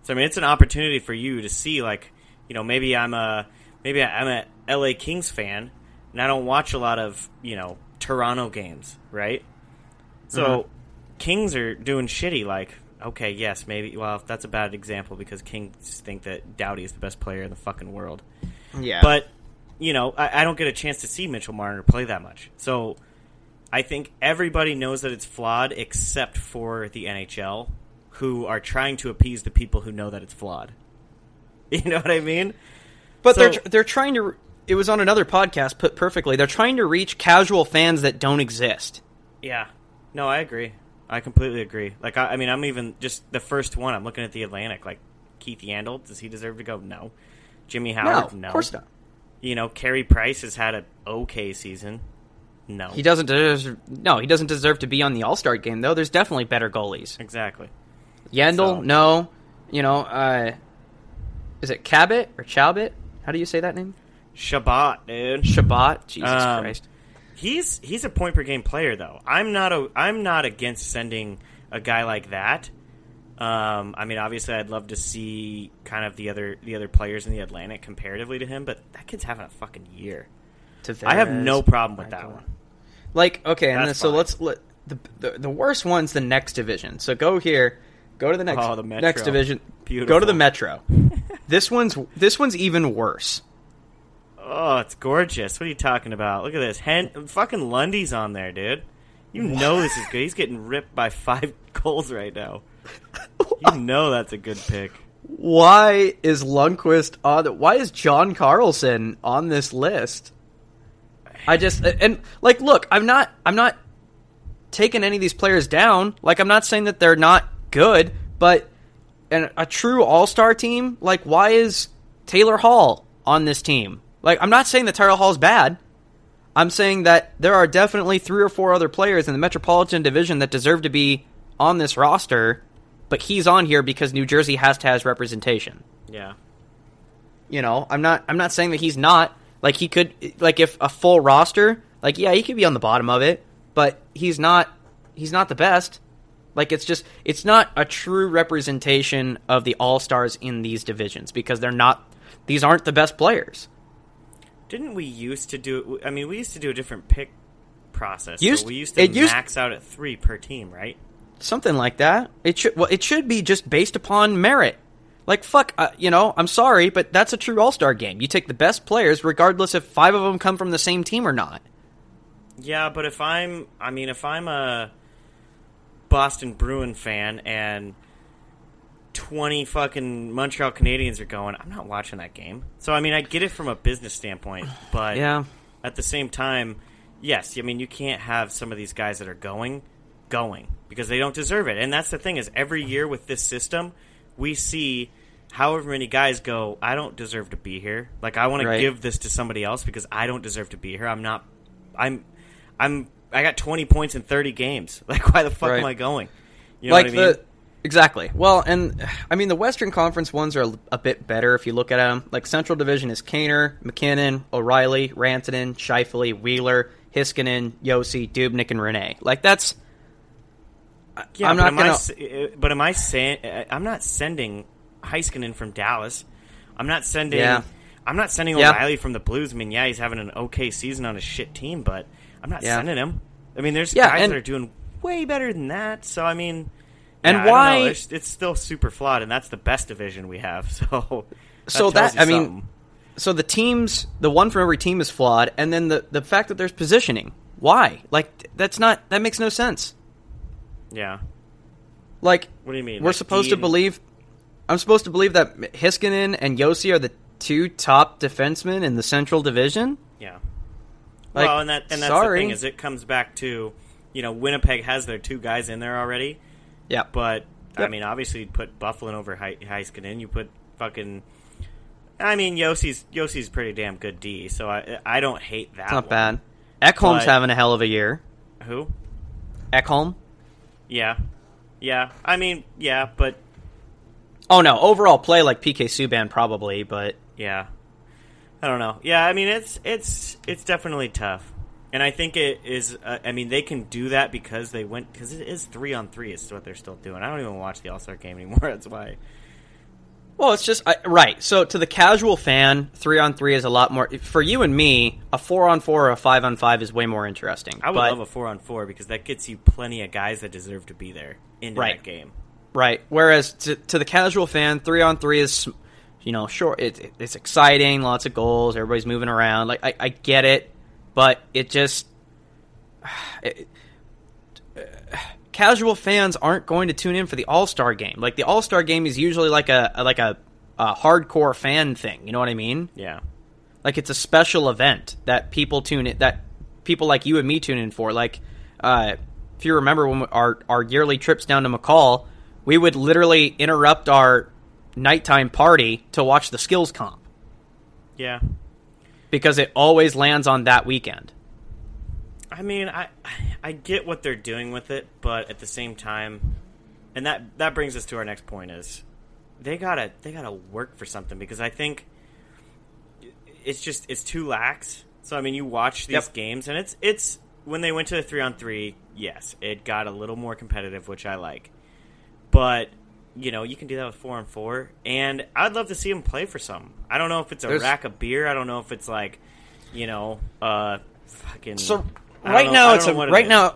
So I mean, it's an opportunity for you to see like you know maybe I'm a maybe I'm a LA Kings fan and I don't watch a lot of you know Toronto games, right? So mm-hmm. Kings are doing shitty. Like, okay, yes, maybe. Well, that's a bad example because Kings think that Doughty is the best player in the fucking world. Yeah, But you know, I, I don't get a chance to see Mitchell Marner play that much. So I think everybody knows that it's flawed except for the NHL, who are trying to appease the people who know that it's flawed. You know what I mean? But So- they're they're trying to. It was on another podcast put perfectly. They're trying to reach casual fans that don't exist. Yeah. No, I agree. I completely agree. Like, I, I mean, I'm even just the first one. I'm looking at the Atlantic. Like, Keith Yandle, does he deserve to go? No. Jimmy Howard, no. of course not. You know, Carey Price has had an okay season. No. He doesn't deserve. No, he doesn't deserve to be on the All Star game though. There's definitely better goalies. exactly. Yandle, So- no. You know, uh, is it Cabot or Chalbot? How do you say that name? Chabot, dude. Chabot. Jesus Um, Christ. He's he's a point per game player though. I'm not a I'm not against sending a guy like that. Um, I mean, obviously, I'd love to see kind of the other the other players in the Atlantic comparatively to him, but that kid's having a fucking year. I have no problem with that one. Like, okay, and then, so let's let the, the the worst one's the next division. So go here, go to the next Oh, the Metro. next division. Go to the Metro. this one's this one's even worse. Oh, it's gorgeous. What are you talking about? Look at this. Hen- fucking Lundy's on there, dude. You know this is good. He's getting ripped by five goals right now. You know that's a good pick. Why is Lundqvist on? Why is John Carlson on this list? I just and like, look, I'm not, I'm not taking any of these players down. Like, I'm not saying that they're not good, but and a true All Star team, like, why is Taylor Hall on this team? Like, I'm not saying that Taylor Hall's bad. I'm saying that there are definitely three or four other players in the Metropolitan Division that deserve to be on this roster, but he's on here because New Jersey has to has representation. Yeah. You know, I'm not I'm not saying that he's not. Like he could like if a full roster, like yeah, he could be on the bottom of it, but he's not he's not the best. Like it's just it's not a true representation of the all-stars in these divisions because they're not these aren't the best players. Didn't we used to do? I mean, we used to do a different pick process. so Used- we used to it used- max out at three per team, right? Something like that. It should well it should be just based upon merit. Like fuck, uh, you know, I'm sorry, but that's a true all-star game. You take the best players regardless if 5 of them come from the same team or not. Yeah, but if I'm, I mean, if I'm a Boston Bruin fan and twenty fucking Montreal Canadiens are going, I'm not watching that game. So I mean, I get it from a business standpoint, but Yeah. at the same time, yes, I mean, you can't have some of these guys that are going, going because they don't deserve it. And that's the thing is, every year with this system, we see however many guys go, I don't deserve to be here. Like I want to give this to somebody else because I don't deserve to be here. I'm not. I'm. I'm. I got 20 points in 30 games. Like, why the fuck Right. am I going? You know like what I mean? the exactly. Well, and I mean the Western Conference ones are a bit better if you look at them. Like Central Division is Kaner, MacKinnon, O'Reilly, Rantanen, Scheifele, Wheeler, Heiskanen, Josi, Dubnyk, and Rinne. Like that's Yeah, I'm not am gonna- I, uh, but am I saying? uh, I'm not sending Heiskanen from Dallas. I'm not sending. Yeah. I'm not sending Yeah. O'Reilly from the Blues. I mean, yeah, he's having an okay season on a shit team, but I'm not Yeah. sending him. I mean, there's guys and- that are doing way better than that. So I mean, And yeah, why-. It's, it's still super flawed, and that's the best division we have. So, that So that- I mean, so the teams, the one from every team is flawed, and then the the fact that there's positioning. Why? Like that's not that makes no sense. Yeah. Like What do you mean? we're Like, supposed to believe. I'm supposed to believe that Heiskanen and Josi are the two top defensemen in the Central Division. Yeah. Like, well, and that and that's sorry. the thing is it comes back to, you know, Winnipeg has their two guys in there already, Yeah, but I mean, obviously, you put Byfuglien over He- Heiskanen. You put fucking. I mean, Josi's Josi's pretty damn good D, so I I don't hate that. it's not one. bad. Ekholm's But- having a hell of a year. Who? Ekholm. Yeah, yeah. I mean, yeah, but Oh no, overall play like PK Subban probably, but Yeah, I don't know. Yeah, I mean it's it's it's definitely tough, and I think it is. Uh, I mean they can do that because they went because it is three on three is what they're still doing. I don't even watch the All Star game anymore. That's why. Well, it's just I, right. So to the casual fan, three on three is a lot more. For you and me, a four on four or a five on five is way more interesting. I would But- love a four on four because that gets you plenty of guys that deserve to be there in Right. that game. right. Whereas to, to the casual fan, three on three is, you know, short. It, it- it's exciting, lots of goals, everybody's moving around. Like I, I get it, but it just. It, casual fans aren't going to tune in for the All Star game. Like the All Star game is usually like a like a, a hardcore fan thing. You know what I mean? Yeah, like it's a special event that people tune in that people like you and me tune in for like uh, if you remember when our our yearly trips down to McCall we would literally interrupt our nighttime party to watch the skills comp yeah. Because it always lands on that weekend I mean, I I get what they're doing with it, but at the same time, and that that brings us to our next point is they gotta they gotta work for something because I think it's just it's too lax. So I mean, you watch these Yep. games and it's it's when they went to the three on three, yes, it got a little more competitive, which I like. But you know, you can do that with four and four, and I'd love to see him play for some. I don't know if it's a There's- rack of beer. I don't know if it's like, you know, uh, fucking. so right know- now it's a what it right now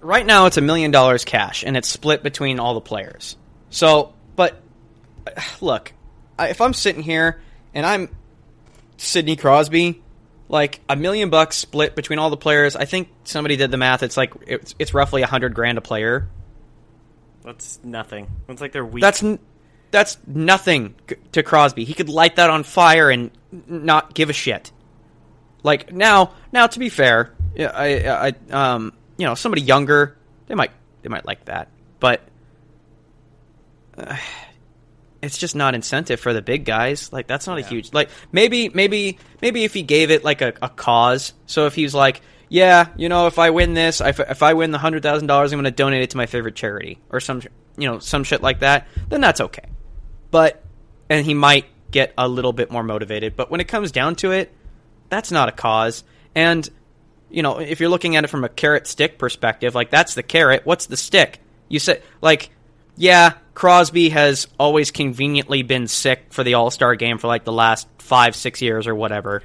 right now it's a million dollars cash and it's split between all the players so but look I, if i'm sitting here and i'm sidney crosby like a million bucks split between all the players i think somebody did the math it's like it's, it's roughly a hundred grand a player That's nothing. It's like they're weak. that's n- that's nothing c- to crosby. He could light that on fire and not give a shit. Like now now to be fair yeah, I, I um you know somebody younger they might they might like that. But uh, it's just not incentive for the big guys. Like that's not a huge like maybe maybe maybe if he gave it like a, a cause. So if he's like yeah you know if i win this if, if i win the hundred thousand dollars i'm going to donate it to my favorite charity or some you know some shit like that then that's okay. But and he might get a little bit more motivated but when it comes down to it that's not a cause. And you know if you're looking at it from a carrot stick perspective like that's the carrot what's the stick? You said like yeah crosby has always conveniently been sick for the all-star game for like the last five six years or whatever.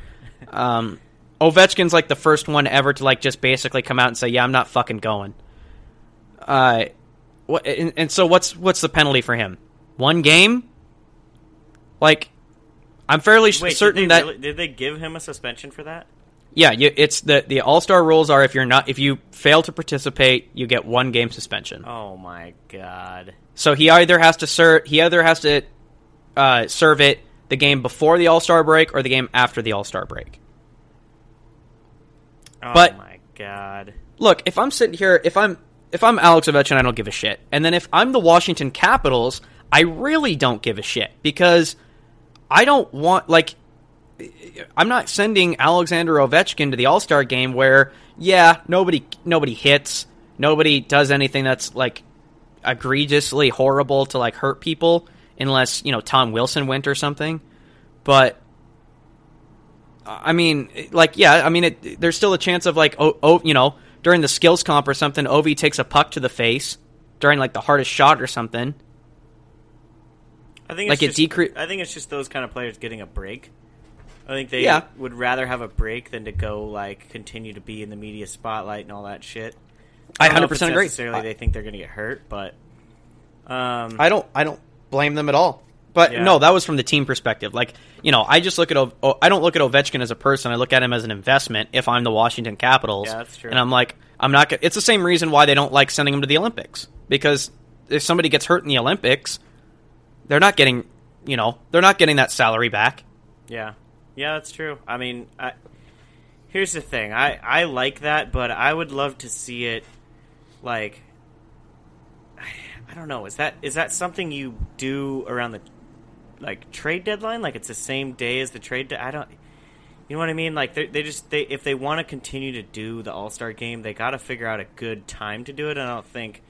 Um, ovechkin's like the first one ever to like just basically come out and say yeah i'm not fucking going uh, what, and, and so what's what's the penalty for him one game like i'm fairly Wait, certain did that really, did they give him a suspension for that? yeah, you, it's the the All Star rules are if you're not if you fail to participate, you get one game suspension. Oh my god. So he either has to serve he either has to uh, serve it the game before the All Star break or the game after the All Star break. Oh But- my god. Look, if I'm sitting here, if I'm if I'm Alex Ovechkin, I don't give a shit. And then if I'm the Washington Capitals, I really don't give a shit because I don't want like I'm not sending Alexander Ovechkin to the All Star game where yeah nobody nobody hits nobody does anything that's like egregiously horrible to like hurt people unless you know Tom Wilson went or something. But I mean, like, yeah, I mean, it, there's still a chance of like, oh, oh, you know, during the skills comp or something, Ovi takes a puck to the face during like the hardest shot or something. I think Like, it's it just, decre- I think it's just those kind of players getting a break. I think they Yeah. would rather have a break than to go like continue to be in the media spotlight and all that shit. I if 100% agree. Necessarily, I- they think they're going to get hurt, but um, I don't, I don't blame them at all. But Yeah. no, that was from the team perspective. Like, you know, I just look at O- I don't look at Ovechkin as a person. I look at him as an investment. If I'm the Washington Capitals, Yeah, that's true. and I'm like, I'm not. Gonna, it's the same reason why they don't like sending him to the Olympics because if somebody gets hurt in the Olympics, they're not getting, you know, they're not getting that salary back. Yeah, yeah, that's true. I mean, I, here's the thing. I I like that, but I would love to see it like I don't know. Is that is that something you do around the like trade deadline? Like it's the same day as the trade. De- I don't. You know what I mean? Like they they just they if they want to continue to do the All Star game, they got to figure out a good time to do it. And I don't think.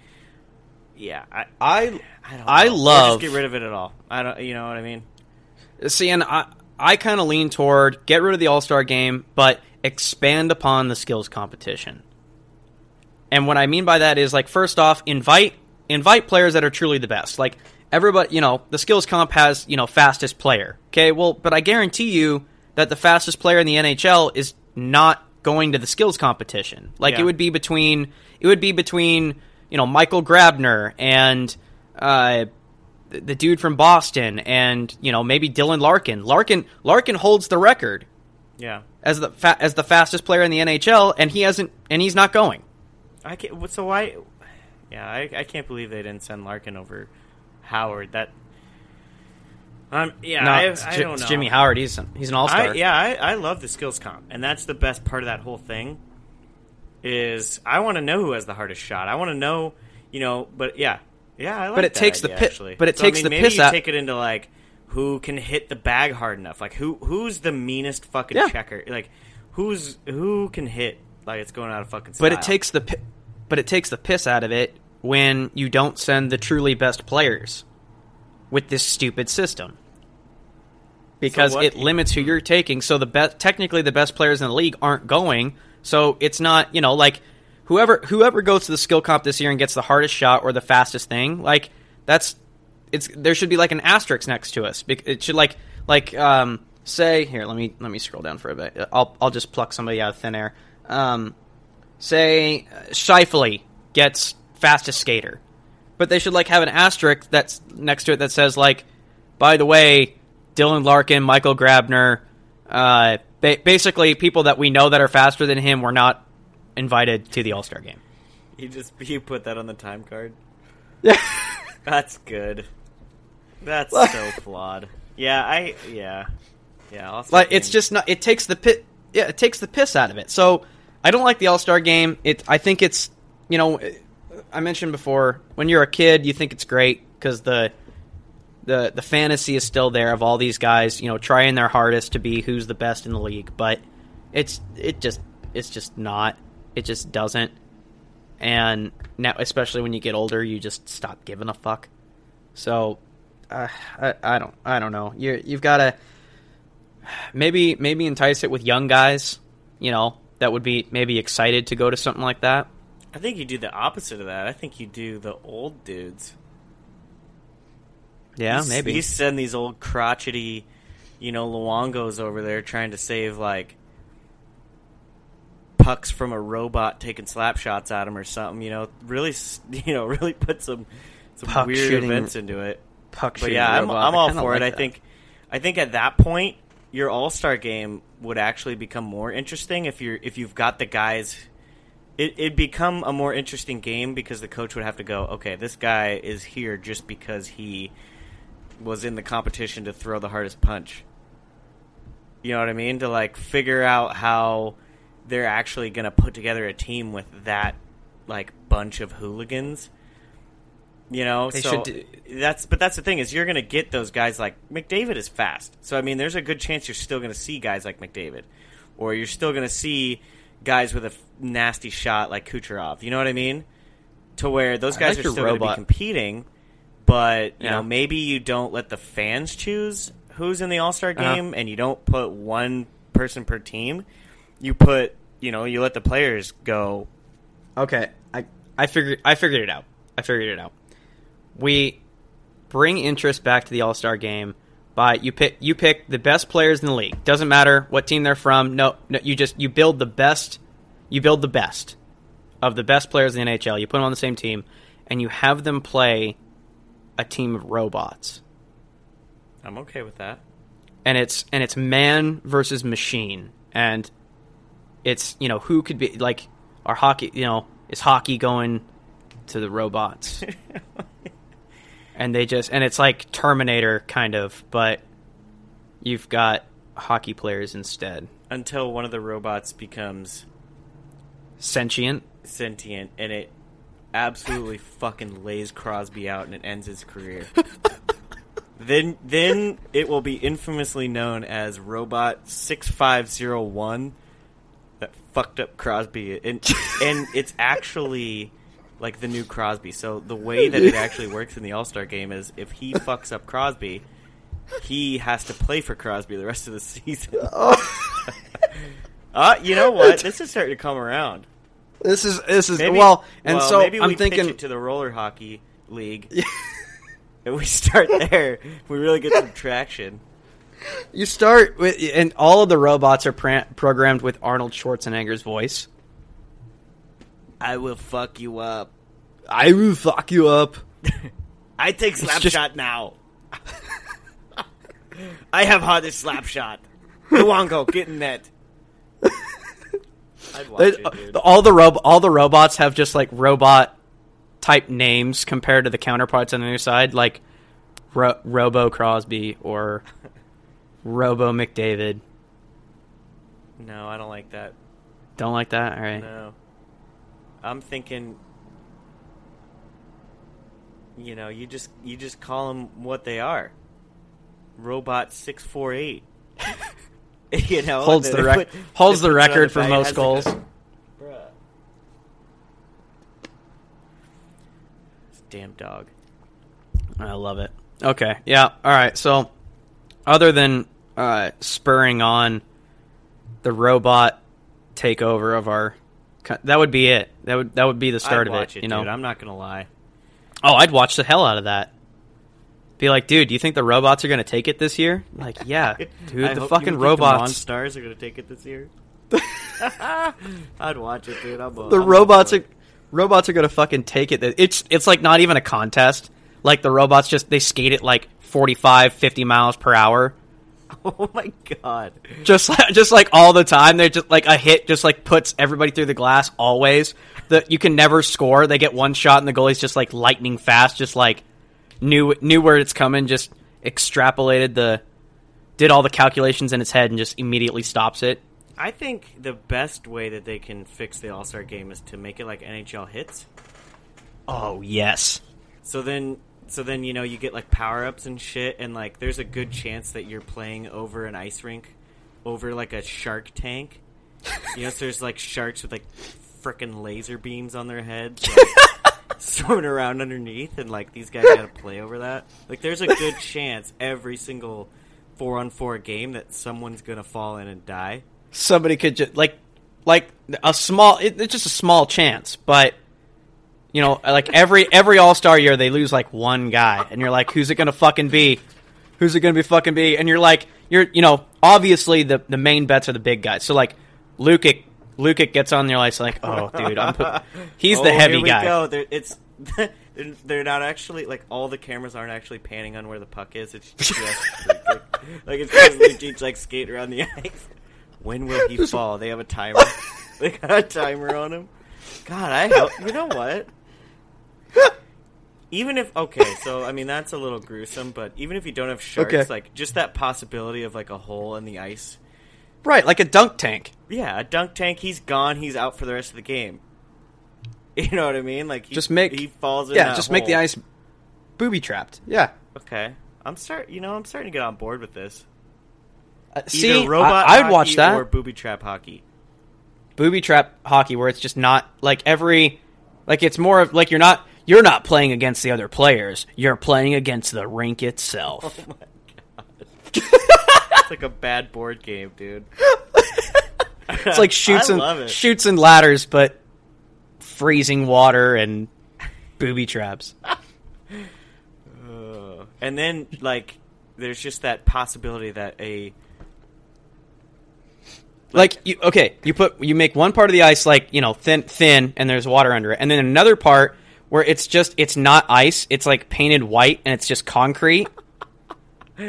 Yeah, I I I. I love- just get rid of it at all. I don't. You know what I mean? see, and I I kind of lean toward get rid of the All Star game, but expand upon the skills competition. And what I mean by that is like first off, invite invite players that are truly the best. Like everybody, you know, the skills comp has, you know, fastest player. Okay? Well, but I guarantee you that the fastest player in the NHL is not going to the skills competition. Like Yeah. it would be between it would be between, you know, Michael Grabner and uh the dude from Boston and, you know, maybe Dylan Larkin. Larkin Larkin holds the record Yeah. as the fa- as the fastest player in the NHL and he hasn't and he's not going. I can't. So why? Yeah, I, I can't believe they didn't send Larkin over Howard. That. Um. Yeah. No, I, it's, I don't it's know. Jimmy Howard. He's he's an all star. I, yeah, I, I love the skills comp, and that's the best part of that whole thing. Is I want to know who has the hardest shot. I want to know, you know. But yeah, yeah, I like But it takes the idea, pi- actually. but it So, I takes mean, the maybe piss you out- Take it into like who can hit the bag hard enough. Like who who's the meanest fucking Yeah. checker. Like who's who can hit like it's going out of fucking. Style. But it takes the but it takes the piss out of it when you don't send the truly best players with this stupid system. Because So it limits who you're taking. So the best technically the best players in the league aren't going. So it's not, you know, like whoever whoever goes to the skill comp this year and gets the hardest shot or the fastest thing, like that's it's there should be like an asterisk next to us. It should like like um say here, let me let me scroll down for a bit. I'll I'll just pluck somebody out of thin air. Um say uh, Scheifele gets fastest skater, but they should like have an asterisk that's next to it that says like, by the way, Dylan Larkin, Michael Grabner, uh, ba- basically people that we know that are faster than him were not invited to the All Star game. You just you put that on the time card. Yeah. That's good. That's so flawed. Yeah, I yeah. Yeah, I'll like it's just not. It takes the pit. Yeah, it takes the piss out of it. So I don't like the All Star game. It. I think it's. You know, I mentioned before when you're a kid, you think it's great because the the the fantasy is still there of all these guys. You know, trying their hardest to be who's the best in the league, but it's it just it's just not. It just doesn't. And now, especially when you get older, you just stop giving a fuck. So, uh, I, I don't I don't know. You you've got to maybe maybe entice it with young guys, you know, that would be maybe excited to go to something like that. I think you do the opposite of that. I think you do the old dudes. Yeah, You maybe. you send these old crotchety, you know, Luongos over there trying to save like pucks from a robot taking slap shots at him or something. You know, really, you know, really put some some Puck weird shooting events into it. Puck But yeah, I'm. I'm all for it. like I think, I think at that point, your All Star game would actually become more interesting if you're if you've got the guys. It it'd become a more interesting game because the coach would have to go, okay, this guy is here just because he was in the competition to throw the hardest punch. You know what I mean? To like figure out how they're actually going to put together a team with that like bunch of hooligans. You know, They so should do- that's but that's the thing is you're going to get those guys like McDavid is fast. So I mean, there's a good chance you're still going to see guys like McDavid, or you're still going to see guys with a f- nasty shot like Kucherov. You know what I mean? To where those I guys like are still going to be competing, but you Yeah. know maybe you don't let the fans choose who's in the All Star Uh-huh. game, and you don't put one person per team. You put you know you let the players go. Okay, I I figured I figured it out. I figured it out. We bring interest back to the All Star game by you pick you pick the best players in the league. Doesn't matter what team they're from. No, no, you just you build the best. You build the best of the best players in the NHL. You put them on the same team, and you have them play a team of robots. I'm okay with that. and it's and it's man versus machine, and it's you know who could be like our hockey. You know, is hockey going to the robots? and they just and it's like Terminator kind of, but you've got hockey players instead, Until one of the robots becomes sentient. sentient and it absolutely fucking lays Crosby out and it ends his career. then then it will be infamously known as Robot 6501 that fucked up Crosby and and it's actually like the new Crosby. So the way that it actually works in the All-Star game is if he fucks up Crosby, he has to play for Crosby the rest of the season. uh, you know what? This is starting to come around. This is this is Maybe- well, and well, so maybe I'm we thinking it to the roller hockey league, and we start there. we really get some traction. you start with and all of the robots are pra- programmed with Arnold Schwarzenegger's voice. I will fuck you up. I will fuck you up. I take slap just- shot now. I have hardest slap shot. Luongo, get in net. I'd watch They- it, uh, dude. all the rob- all the robots have just like robot type names compared to the counterparts on the other side, like Ro- Robo Crosby or Robo McDavid. No, I don't like that. Don't like that. All right. No. I'm thinking you know, you just you just call them what they are. Robot 648. you know, Holds the rec- put- holds the record for most goals. like a- damn dog. I love it. Okay. Yeah. All right. So, other than uh, spurring on the robot takeover of our, that would be it. That would that would be the start I'd of it. it, You know. dude. I'm not gonna lie. Oh, I'd watch the hell out of that. Be like, dude, do you think the robots are going to take it this year? Like, yeah, dude, the fucking you think The robots. Monstars are gonna take it this year. I'd watch it, dude. I'm, the robots are robots are going to fucking take it. It's it's like not even a contest. Like the robots just they skate it like 45, 50 miles per hour. Oh my god. Just like, just like all the time. They're just like a hit just like puts everybody through the glass always. That you can never score. They get one shot and the goalie's just like lightning fast, just like knew knew where it's coming, just extrapolated the did all the calculations in its head and just immediately stops it. I think the best way that they can fix the All Star game is to make it like NHL Hitz. Oh yes. So then, so then you know you get like power ups and shit, and like there's a good chance that you're playing over an ice rink, over like a shark tank. You know, so there's like sharks with like freaking laser beams on their heads, like, swimming around underneath, and like these guys got to play over that. Like, there's a good chance every single four on four game that someone's gonna fall in and die. Somebody could just like like a small it, it's just a small chance, but you know, like every every All Star year they lose like one guy, and you're like, who's it gonna fucking be? Who's it gonna be fucking be? And you're like, you're you know, obviously the the main bets are the big guys. So like, Lucic Lucic gets on there like, like oh dude, I'm put, he's Oh, the heavy guy. Go. They're, it's they're, not actually like all the cameras aren't actually panning on where the puck is. It's just like, like it's just Lucic like skate around the ice. When will he fall? They have a timer. they got a timer on him. God, I hope you know what. Even if okay, so I mean that's a little gruesome, but even if you don't have sharks, Okay. like just that possibility of like a hole in the ice. Right, like a dunk tank. Yeah, a dunk tank. He's gone. He's out for the rest of the game. You know what I mean? Like he, Just make he falls. In yeah, just make the ice booby trapped. Yeah. Okay, I'm start. You know, I'm starting to get on board with this. Uh, see, robot I, I'd watch that. or booby trap hockey. booby trap hockey where it's just not like every like it's more of like you're not you're not playing against the other players. You're playing against the rink itself. Oh my god, it's like a bad board game, dude. it's like chutes and chutes and ladders but freezing water and booby traps. Ugh. and then like, there's just that possibility that a like you okay you put you make one part of the ice like you know thin thin and there's water under it. And then another part where it's just it's not ice it's like painted white and it's just concrete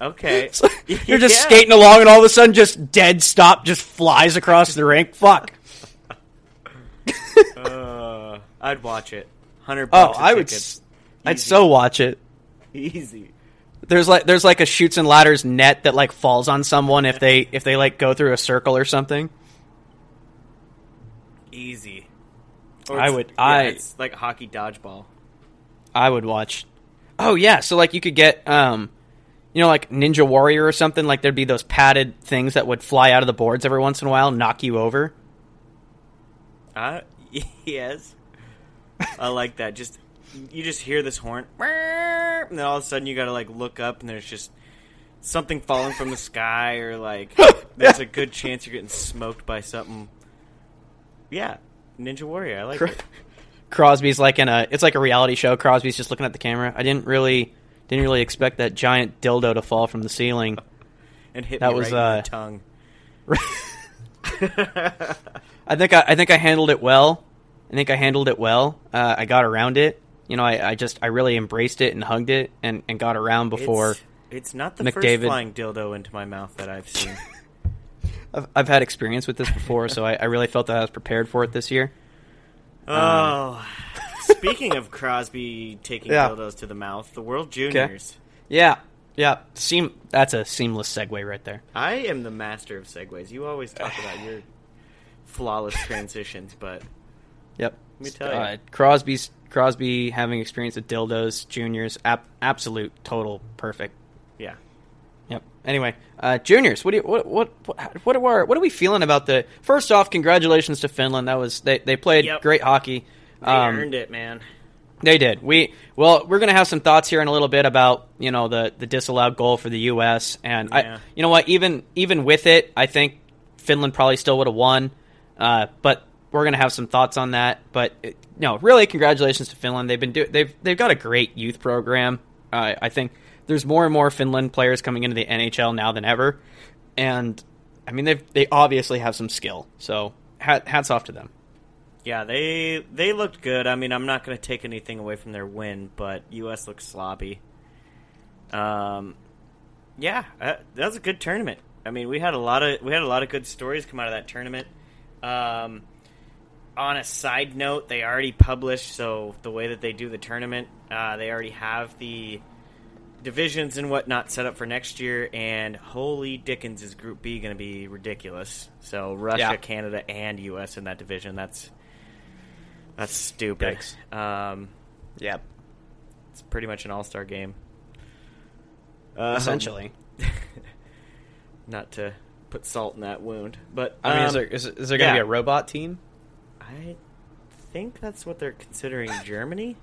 Okay. So you're just Yeah. skating along, and all of a sudden, just dead stop just flies across the rink. Fuck. Uh, I'd watch it. Hundred. Oh, bucks a I would. s- I'd so watch it. easy. There's like there's like a chutes and ladders net that like falls on someone if they if they like go through a circle or something. Easy. I would- yeah, I- It's like hockey dodgeball. I would watch. Oh yeah, so like you could get um you know like Ninja Warrior or something like there'd be those padded things that would fly out of the boards every once in a while and knock you over. Uh, yes. I like that. Just you just hear this horn, and then all of a sudden you gotta like look up, and there's just something falling from the sky, or like there's a good chance you're getting smoked by something. Yeah, Ninja Warrior. I like Cr- it. Crosby's like in a it's like a reality show. Crosby's just looking at the camera. I didn't really didn't really expect that giant dildo to fall from the ceiling. And hit that me was, right in uh, the tongue. I think I, I think I handled it well. I think I handled it well. Uh, I got around it. You know, I, I just I really embraced it and hugged it and, and got around before. It's, it's not the McDavid- first flying dildo into my mouth that I've seen. I've, I've had experience with this before, so I, I really felt that I was prepared for it this year. Oh, speaking of Crosby taking Yeah. dildos to the mouth, the World Juniors. Yeah, yeah. Seam. That's a seamless segue right there. I am the master of segues. You always talk about your flawless transitions, but Yep. Let me tell you. Uh, Crosby's Crosby having experience with dildos, juniors, ap- absolute total perfect. Yep. Anyway, uh, juniors, what do you, what what what what are what are we feeling about the? First off, congratulations to Finland. That was they they played Yep. great hockey. They Um, earned it, man. They did. We well, we're gonna have some thoughts here in a little bit about you know the the disallowed goal for the U.S. and Yeah. I you know what even even with it, I think Finland probably still would have won. Uh, but we're gonna have some thoughts on that. But it, no, really, congratulations to Finland. They've been do- they've they've got a great youth program. Uh, I think there's more and more Finland players coming into the NHL now than ever, and I mean they they obviously have some skill. So hat, hats off to them. Yeah, they they looked good. I mean, I'm not going to take anything away from their win, but U.S. looked sloppy. Um, yeah, uh, that was a good tournament. I mean, we had a lot of we had a lot of good stories come out of that tournament. Um, on a side note, they already published so the way that they do the tournament, uh, they already have the divisions and whatnot set up for next year. And holy dickens, is Group B going to be ridiculous? So Russia, Yeah. Canada, and U.S. in that division. That's that's stupid. Um, Yep. it's pretty much an all-star game. Um, Essentially. not to put salt in that wound, but I mean, is um, there is, is there going to yeah. be a robot team? I think that's what they're considering Germany.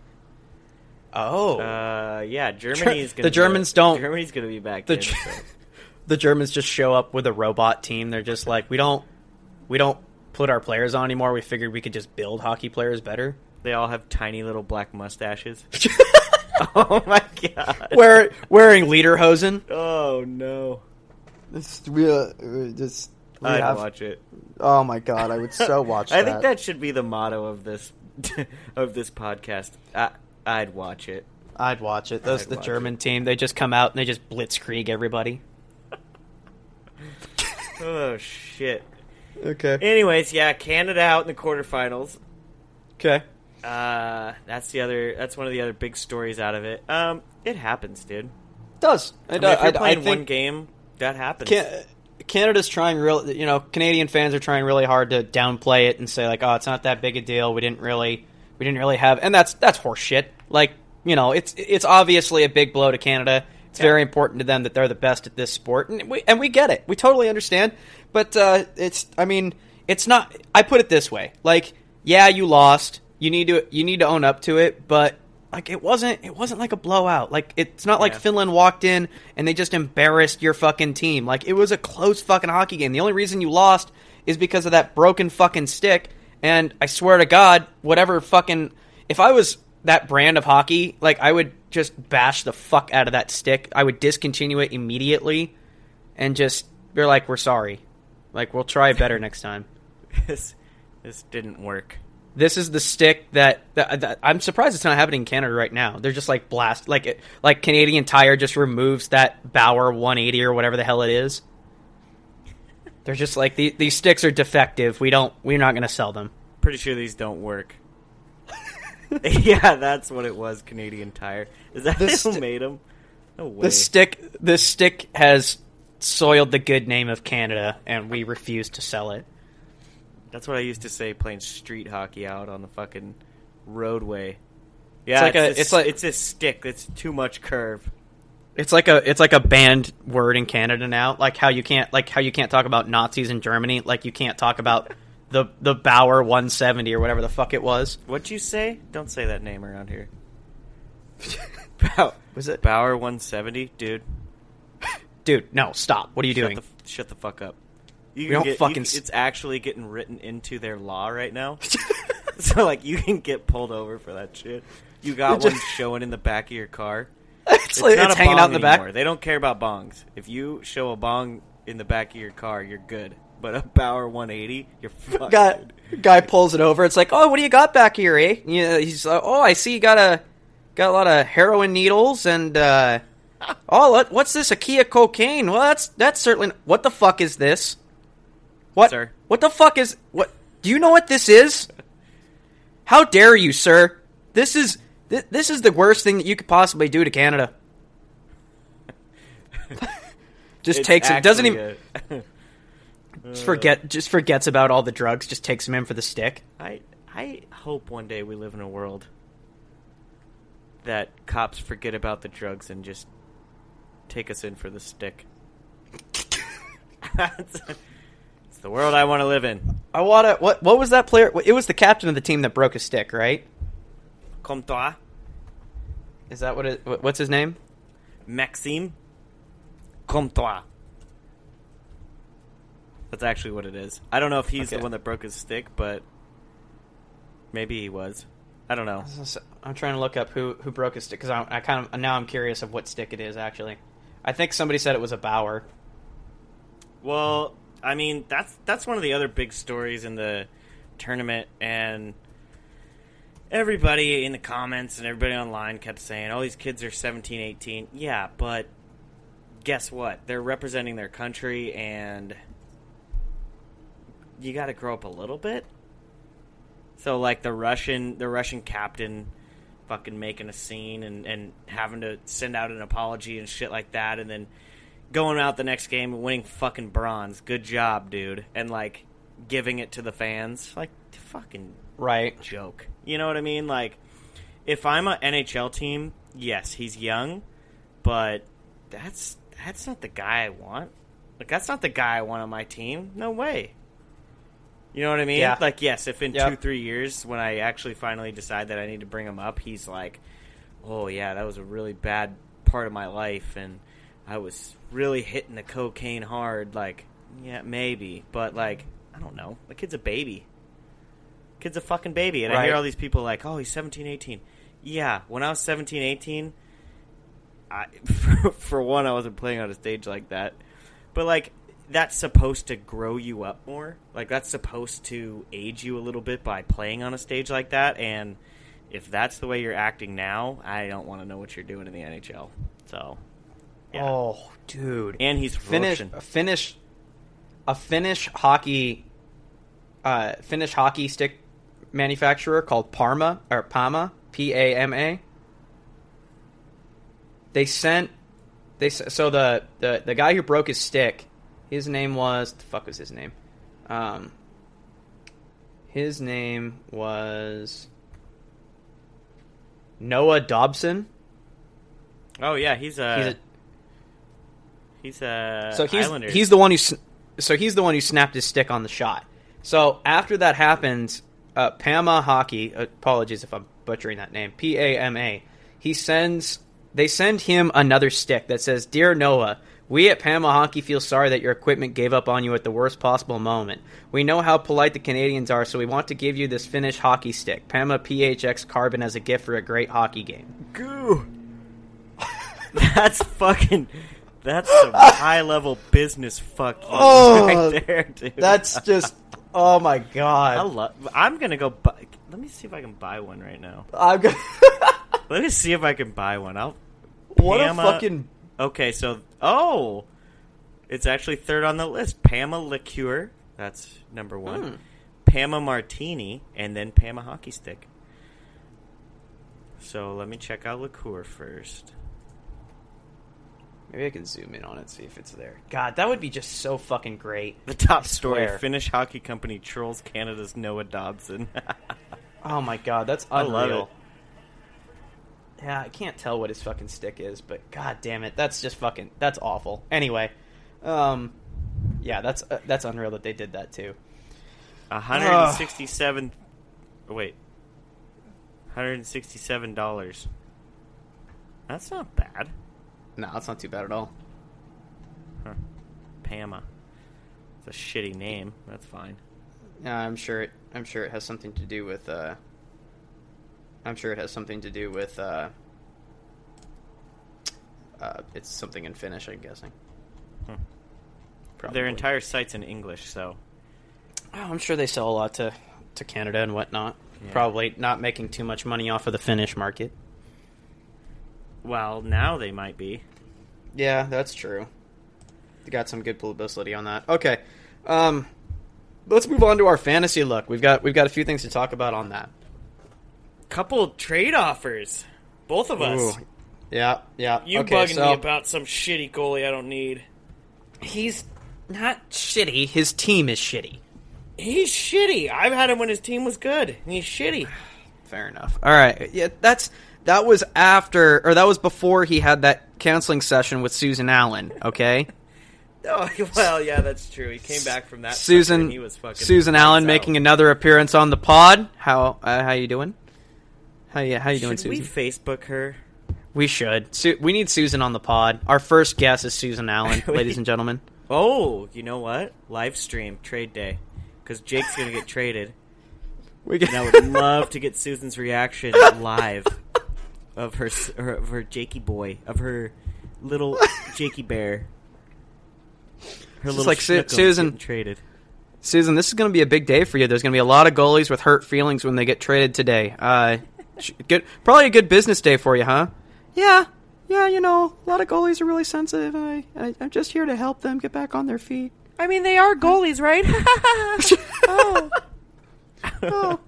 Oh, Uh, yeah, Germany is the going. Germans don't- Germany's going to be back. the in, Ger- so- the Germans just show up with a robot team. They're just like, we don't, we don't put our players on anymore. We figured we could just build hockey players better. They all have tiny little black mustaches. oh my god! Wear, wearing lederhosen. Oh no! This real, just we I'd have- watch it. Oh my god, I would so watch I that. think that should be the motto of this of this podcast. I, I'd watch it. I'd watch it. Those I'd the watch German team. They just come out and they just blitzkrieg everybody. Oh shit. Okay. Anyways, yeah, Canada out in the quarterfinals. Okay. Uh, that's the other. That's one of the other big stories out of it. Um, it happens, dude. Does I I, mean, if you're I playing think one game, that happens. Can- Canada's trying real. You know, Canadian fans are trying really hard to downplay it and say like, "Oh, it's not that big a deal. We didn't really, we didn't really have." And that's that's horseshit. Like, you know, it's it's obviously a big blow to Canada. It's Yeah. very important to them that they're the best at this sport, and we and we get it. We totally understand. But uh, it's, I mean, it's not. I put it this way: like, yeah, you lost. You need to you need to own up to it, but like it wasn't it wasn't like a blowout. Like it's not like Yeah. Finland walked in and they just embarrassed your fucking team. Like it was a close fucking hockey game. The only reason you lost is because of that broken fucking stick. And I swear to God, whatever fucking if I was that brand of hockey, like I would just bash the fuck out of that stick. I would discontinue it immediately and just be like, "We're sorry. Like we'll try better next time." this this didn't work. this is the stick that, that, that I'm surprised it's not happening in Canada right now. They're just like blast like it, like Canadian Tire just removes that Bauer 180 or whatever the hell it is. They're just like the, these sticks are defective. We don't we're not going to sell them. Pretty sure these don't work. yeah, that's what it was. Canadian Tire. Is that This who made them? No way. The stick this stick has soiled the good name of Canada and we refuse to sell it. That's what I used to say playing street hockey out on the fucking roadway. Yeah, it's like a- it's, it's like- it's a stick that's too much curve. It's like a it's like a banned word in Canada now. Like how you can't like how you can't talk about Nazis in Germany. Like you can't talk about the the Bauer 170 or whatever the fuck it was. What'd you say? Don't say that name around here. Bow- Was it Bauer 170, dude. dude? No, stop. What are you doing? Shut the, shut the fuck up. You We don't get, fucking you- it's actually getting written into their law right now. so like you can get pulled over for that shit. You got one showing in the back of your car. it's, like, not it's hanging out in the back. They don't care about bongs. If you show a bong in the back of your car, you're good. But a Bauer 180, you're fucked. Guy, guy pulls it over. It's like, oh, what do you got back here, eh? Yeah, he's like, oh, I see you got a got a lot of heroin needles and uh, oh, what's this? A key of cocaine? Well, that's that's certainly. What the fuck is this? What? Sir. What the fuck is what? Do you know what this is? How dare you, sir? This is thi- this is the worst thing that you could possibly do to Canada. Just It's takes it. Doesn't even just forget. Just forgets about all the drugs. Just takes him in for the stick. I I hope one day we live in a world that cops forget about the drugs and just take us in for the stick. That's it's the world I want to live in. I want to. What? What was that player? It was the captain of the team that broke a stick, right? Comtois, Is that what it? What's his name? Maxime. Comtois. That's actually what it is. I don't know if he's Okay. the one that broke his stick, but maybe he was. I don't know. I'm trying to look up who who broke his stick because I, I kind of now I'm curious of what stick it is actually. I think somebody said it was a Bauer. Well, I mean that's that's one of the other big stories in the tournament, and everybody in the comments and everybody online kept saying, "Oh, these kids are 17, 18." Yeah, but guess what? They're representing their country, and you got to grow up a little bit. So, like the Russian, the Russian captain, fucking making a scene and and having to send out an apology and shit like that, and then going out the next game and winning fucking bronze. Good job, dude. And like giving it to the fans. Like fucking Right. joke. You know what I mean? Like if I'm an NHL team, yes, he's young, but that's that's not the guy I want. Like that's not the guy I want on my team. No way. You know what I mean? Yeah. Like yes, if in Yep. two three years when I actually finally decide that I need to bring him up, he's like, oh yeah, that was a really bad part of my life, and I was really hitting the cocaine hard. Like yeah, maybe, but like I don't know. The kid's a baby. Kid's a fucking baby. And I hear Right. all these people like, oh, he's 17, 18. Yeah, when I was 17, 18, I, for, for one, I wasn't playing on a stage like that. But, like, that's supposed to grow you up more. Like, that's supposed to age you a little bit by playing on a stage like that. And if that's the way you're acting now, I don't want to know what you're doing in the NHL. So, yeah. Oh, dude. And he's Finnish, Russian. a Finnish, a Finnish hockey, uh, Finnish hockey stick manufacturer called Parma or Pama, P A M A. They sent, they so the, the the guy who broke his stick, his name was the fuck was his name, um, his name was Noah Dobson. Oh, yeah, he's a. He's a He's a. so he's Islander. he's the one who so he's the one who snapped his stick on the shot. So after that happens, uh, Pama Hockey. Apologies if I'm butchering that name. P A M A. He sends they send him another stick that says, "Dear Noah." We at Pama Hockey feel sorry that your equipment gave up on you at the worst possible moment. We know how polite the Canadians are, so we want to give you this Finnish hockey stick, Pama PHX Carbon, as a gift for a great hockey game. Goo. That's fucking. That's some high level business fuck you Oh, right there, dude. That's just, oh my god! I love. I'm gonna go. Bu- let me see if I can buy one right now. I'm gonna. Let me see if I can buy one. I'll. what a fucking. Okay, so oh, it's actually third on the list. Pama liqueur, that's number one. Hmm. Pama martini, and then Pama hockey stick. So let me check out liqueur first. Maybe I can zoom in on it, see if it's there. God, that would be just so fucking great. The top I story: swear. Finnish hockey company trolls Canada's Noah Dobson. Oh my god, that's I unreal. love it. Yeah, I can't tell what his fucking stick is, but god damn it, that's just fucking that's awful. Anyway, um, yeah, that's uh, that's unreal that they did that too. hundred and sixty-seven. oh, Wait, hundred and sixty-seven dollars. That's not bad. No, that's not too bad at all. Huh. Pama. It's a shitty name. That's fine. Yeah, I'm sure it. I'm sure it has something to do with. Uh, I'm sure it has something to do with. Uh, uh, it's something in Finnish, I'm guessing. Hmm. Probably. Their entire site's in English, so Oh, I'm sure they sell a lot to to Canada and whatnot. Yeah. Probably not making too much money off of the Finnish market. Well now they might be. Yeah, that's true. They got some good publicity on that. Okay, um, let's move on to our fantasy look. We've got we've got a few things to talk about on that. Couple trade offers, both of us. Ooh. Yeah, yeah. You okay, bugging so me about some shitty goalie I don't need. he's not shitty. His team is shitty. He's shitty. I've had him when his team was good. He's shitty. Fair enough. All right. Yeah, that's that was after or that was before he had that counseling session with Susan Allen. Okay. Oh well, yeah, that's true. He came back from that. Susan and he was fucking Susan Allen lights making another appearance on the pod. How uh, how you doing? How you how you doing, Should we Facebook her? We should. Su- we need Susan on the pod. Our first guest is Susan Allen, ladies and gentlemen. Oh, you know what? Live stream trade day because Jake's gonna get traded. We And I would love to get Susan's reaction live of her her- of her Jakey boy of her little Jakey bear. Her Just little like Su- Susan- traded. Susan, this is going to be a big day for you. There's going to be a lot of goalies with hurt feelings when they get traded today. Uh, good, probably a good business day for you, huh? Yeah, yeah. You know, a lot of goalies are really sensitive. I, I I'm just here to help them get back on their feet. I mean, they are goalies, right? oh, oh.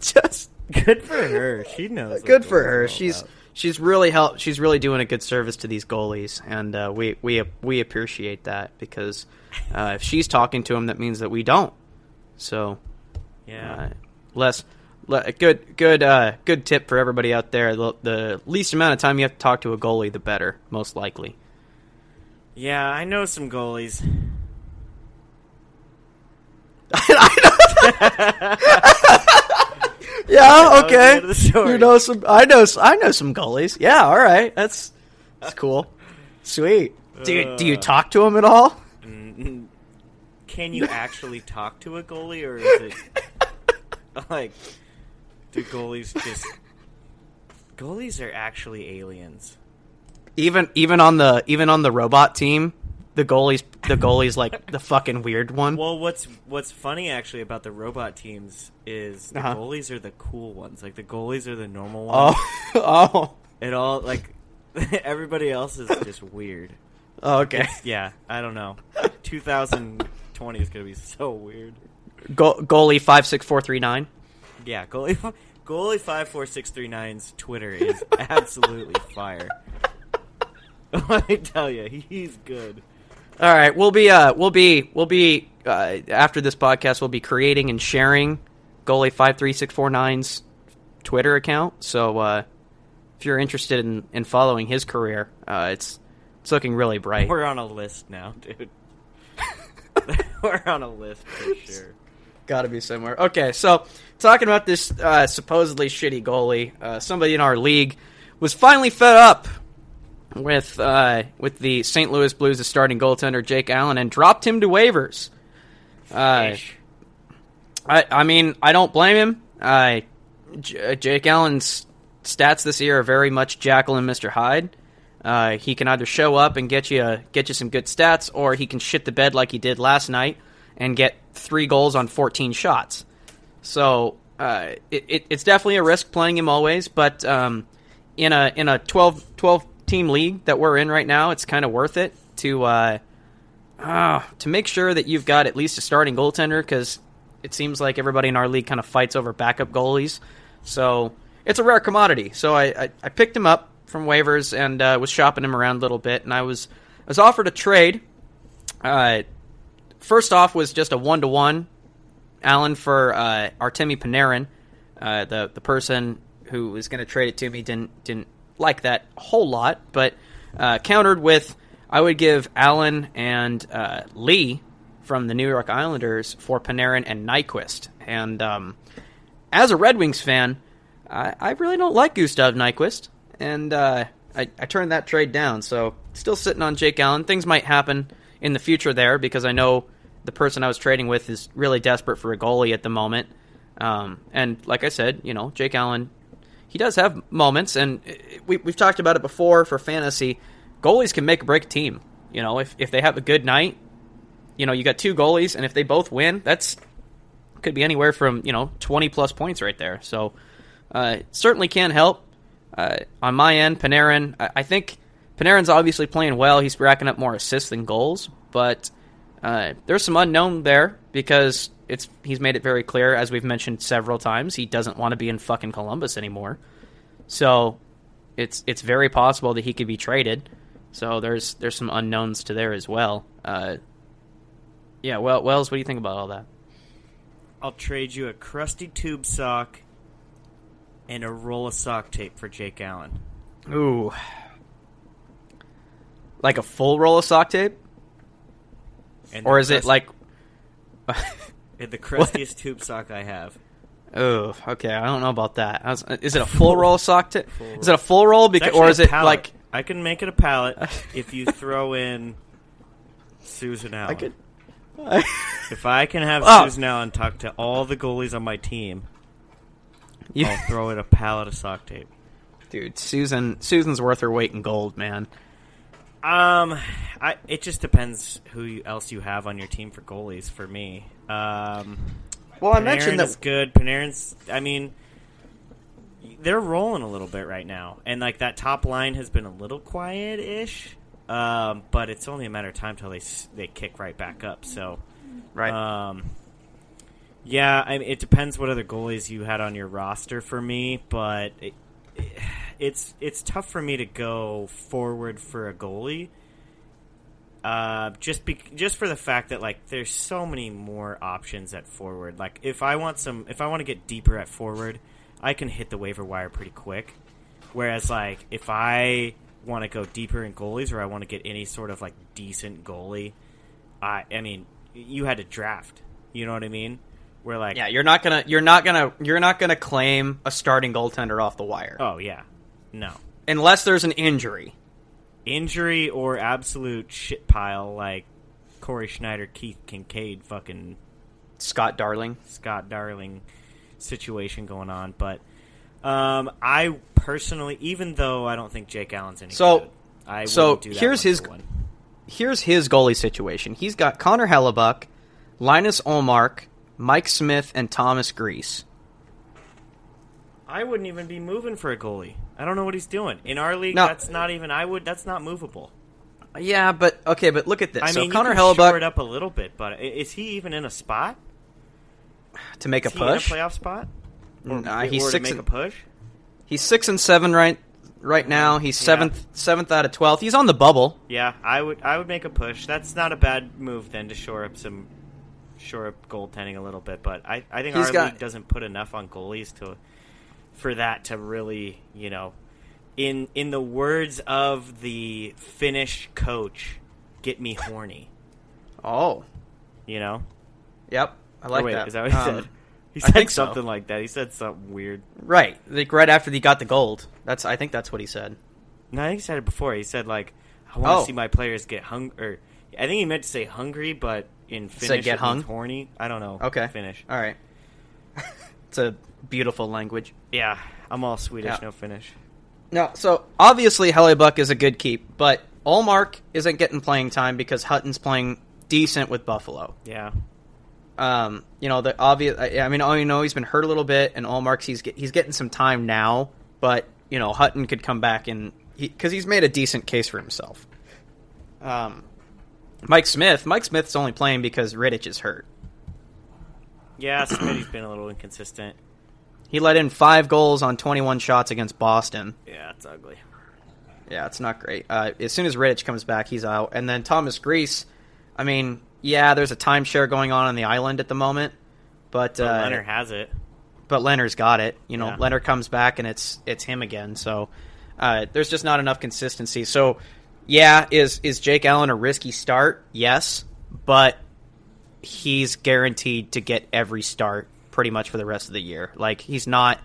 just Good for her. She knows. good for her. She's about. she's really help. She's really doing a good service to these goalies, and uh, we we we appreciate that because uh, if she's talking to them, that means that we don't. So yeah. uh, less. le- Good, good, uh, good tip for everybody out there. The, the least amount of time you have to talk to a goalie, the better, most likely. Yeah, I know some goalies. Yeah, was the okay. end of the story. You know some. I know. I know some goalies. Yeah, all right. That's that's cool. Sweet. Do you, do you Uh. talk to them at all? Can you actually talk to a goalie, or is it like do goalies just? Goalies are actually aliens. Even even on the even on the robot team, the goalies the goalie's like the fucking weird one. Well, what's what's funny actually about the robot teams is the Uh-huh. goalies are the cool ones. Like the goalies are the normal ones. Oh, oh, It all like everybody else is just weird. oh, okay. Yeah, I don't know. 2020 is gonna be so weird. Go- goalie five six four three nine. Yeah, goalie goalie five four six three nine's Twitter is absolutely fire. Let me tell you, he's good. All right, we'll be uh we'll be we'll be uh, after this podcast we'll be creating and sharing goalie five three six four nine's Twitter account. So uh, if you're interested in, in following his career, uh, it's it's looking really bright. We're on a list now, dude. We're on a list for sure. Got to be somewhere. Okay, so talking about this uh, supposedly shitty goalie, uh, somebody in our league was finally fed up with uh, with the St. Louis Blues' starting goaltender Jake Allen and dropped him to waivers. Uh, I, I mean, I don't blame him. Uh, J- Jake Allen's stats this year are very much Jekyll and Mr. Hyde. Uh, he can either show up and get you get you some good stats, or he can shit the bed like he did last night and get three goals on 14 shots. So uh, it, it, it's definitely a risk playing him always, but um, in a in a 12, 12 team league that we're in right now, it's kind of worth it to uh, uh, to make sure that you've got at least a starting goaltender because it seems like everybody in our league kind of fights over backup goalies. So it's a rare commodity. So I, I, I picked him up from waivers and uh, was shopping him around a little bit, and I was I was offered a trade. Uh, first off was just a one to one, Allen for uh, Artemi Panarin. Uh, the the person who was going to trade it to me didn't didn't like that whole lot, but uh, countered with I would give Allen and uh, Lee from the New York Islanders for Panarin and Nyquist. And um, as a Red Wings fan, I, I, really don't like Gustav Nyquist, and uh, I, I, turned that trade down. So still sitting on Jake Allen. Things might happen in the future there because I know the person I was trading with is really desperate for a goalie at the moment. Um, and like I said, you know, Jake Allen, he does have moments, and we, we've talked about it before for fantasy. Goalies can make or break a team. You know, if, if they have a good night, you know, you got two goalies, and if they both win, that's could be anywhere from you know twenty plus points right there. So uh, certainly can help. Uh, on my end, Panarin, I, I, think Panarin's obviously playing well. He's racking up more assists than goals, but uh, there's some unknown there because it's he's made it very clear, as we've mentioned several times, he doesn't want to be in fucking Columbus anymore. So it's it's very possible that he could be traded. So there's there's some unknowns to there as well. Uh, yeah, well, Wells, what do you think about all that? I'll trade you a crusty tube sock and a roll of sock tape for Jake Allen. Ooh. Like a full roll of sock tape? And or is crust- it like the crustiest tube sock I have? Oh, okay. I don't know about that. Was, is it a full roll of sock tape? Is it a full roll, beca- or is it pallet. like I can make it a pallet if you throw in Susan Allen. I could if I can have oh. Susan Allen talk to all the goalies on my team, I'll throw in a pallet of sock tape. Dude, Susan Susan's worth her weight in gold, man. Um, I it just depends who else you have on your team for goalies. For me, um, well, I mentioned that good. Panarin's. I mean, they're rolling a little bit right now, and like that top line has been a little quiet-ish. Um, but it's only a matter of time till they they kick right back up. So, right. Um, yeah, I mean, it depends what other goalies you had on your roster for me, but it, it, it's it's tough for me to go forward for a goalie. Uh, just be, just for the fact that like there's so many more options at forward. Like if I want some, if I want to get deeper at forward, I can hit the waiver wire pretty quick. Whereas like if I want to go deeper in goalies or I want to get any sort of like decent goalie, I I mean, you had to draft. You know what I mean? Where like yeah, you're not gonna you're not gonna you're not gonna claim a starting goaltender off the wire. Oh yeah, no, unless there's an injury, injury or absolute shit pile like Cory Schneider, Keith Kinkaid, fucking Scott Darling, Scott Darling situation going on. But um, I personally, even though I don't think Jake Allen's any so, good, I so here's his here's his goalie situation. He's got Connor Hellebuyck, Linus Ullmark, Mike Smith, and Thomas Greiss. I wouldn't even be moving for a goalie. I don't know what he's doing in our league. No, that's not even. I would. That's not movable. Yeah, but okay, but look at this. I so mean, Connor you can Hellebuyck it up a little bit, but is he even in a spot to make is a push? a playoff spot? Or, nah, he's or six. To make and, a push. He's six and seven right right now. He's seventh yeah. seventh out of twelfth. He's on the bubble. Yeah, I would I would make a push. That's not a bad move then to shore up some shore up goaltending a little bit. But I, I think He's our got, league doesn't put enough on goalies to for that to really you know in in the words of the Finnish coach, get me horny. Oh, you know. Yep, I like wait, that. Is that what he um, said? He said something so. like that. He said something weird. Right, like right after he got the gold. That's I think that's what he said. No, I think he said it before. He said like, "I want to oh. see my players get hung." Or I think he meant to say hungry, but in Finnish, get hung, horny. I don't know. Okay, Finnish. All right. it's a beautiful language. Yeah, I'm all Swedish, yeah. no Finnish. No, so obviously Hellebuyck is a good keep, but Ullmark isn't getting playing time because Hutton's playing decent with Buffalo. Yeah. Um, you know the obvious. I, I mean, oh, you know he's been hurt a little bit, and Ullmarks he's get, he's getting some time now, but you know Hutton could come back and because he, he's made a decent case for himself. Um, Mike Smith, Mike Smith's only playing because Rittich is hurt. Yeah, Smitty's been a little inconsistent. He let in five goals on 21 shots against Boston. Yeah, it's ugly. Yeah, it's not great. Uh, as soon as Rittich comes back, he's out. And then Thomas Greiss, I mean, yeah, there's a timeshare going on on the island at the moment, but, But uh, Leonard has it. but Leonard's got it. You know, Yeah. Leonard comes back and it's it's him again. So uh, there's just not enough consistency. So yeah, is is Jake Allen a risky start? Yes, but he's guaranteed to get every start pretty much for the rest of the year. Like he's not.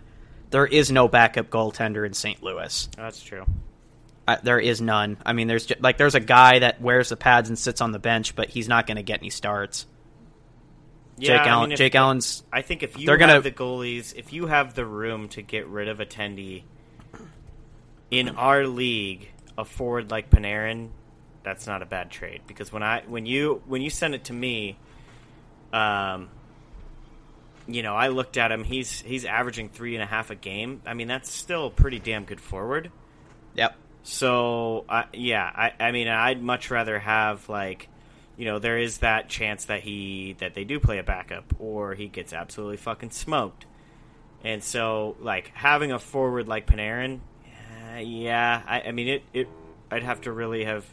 There is no backup goaltender in St. Louis. That's true. Uh, there is none. I mean, there's like there's a guy that wears the pads and sits on the bench, but he's not going to get any starts. Yeah, Jake I Allen. mean, if- Jake Allen's I think if you They're have gonna- the goalies, if you have the room to get rid of attendee in our league, a forward like Panarin, that's not a bad trade because when I when you when you send it to me, um, you know I looked at him. He's he's averaging three and a half a game. I mean that's still pretty damn good forward. yep. So uh, yeah, I, I mean, I'd much rather have like, you know, there is that chance that he that they do play a backup or he gets absolutely fucking smoked, and so like having a forward like Panarin, uh, yeah, I, I mean it, it I'd have to really have,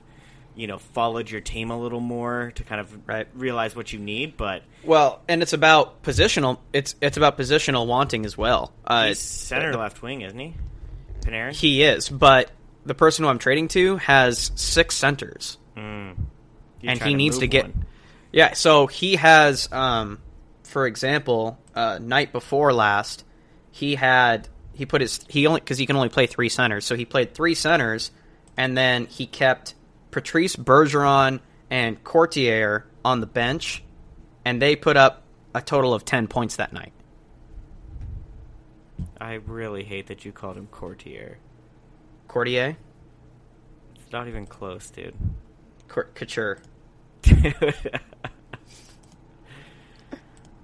you know, followed your team a little more to kind of Right. realize what you need, but Well, and it's about positional. It's it's about positional wanting as well. Uh, he's center left wing, isn't he? Panarin. He is, but the person who I'm trading to has six centers. Mm. And he needs to get- one. Yeah, so he has, um, for example, uh, night before last, he had he put his he only because he can only play three centers, so he played three centers, and then he kept Patrice Bergeron and Courtier on the bench, and they put up a total of ten points that night. I really hate that you called him Courtier. Courtier, It's not even close, dude. Cour- Couture.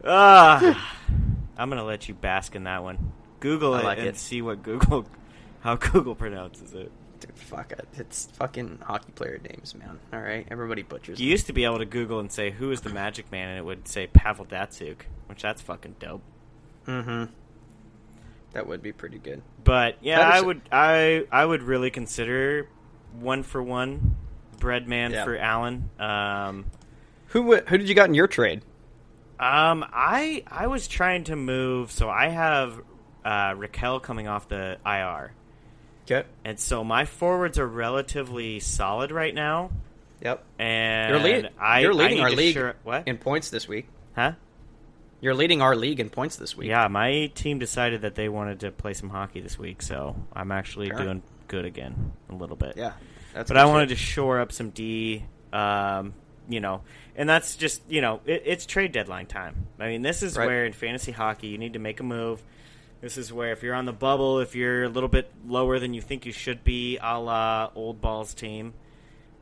ah, I'm gonna let you bask in that one. Google it like and it. see what Google, how Google pronounces it. Dude, fuck it. It's fucking hockey player names, man. All right, everybody butchers. You used to be able to Google and say who is the Magic Man, and it would say Pavel Datsyuk, which that's fucking dope. Mm-hmm. That would be pretty good. But yeah, is- I would I I would really consider one for one Breadman Yeah. for Allen. Um, Who who did you got in your trade? Um, I I was trying to move, so I have uh, Rakell coming off the IR, Okay. and so my forwards are relatively solid right now. Yep. And You're, lead- I, you're leading our league sure- what? in points this week. huh? You're leading our league in points this week. Yeah, my team decided that they wanted to play some hockey this week, so I'm actually Sure. doing good again a little bit. Yeah. That's but I wanted to shore up some D, um, you know, and that's just you know it, it's trade deadline time. I mean, this is Right. where in fantasy hockey you need to make a move. This is where if you're on the bubble, if you're a little bit lower than you think you should be, a la old balls team,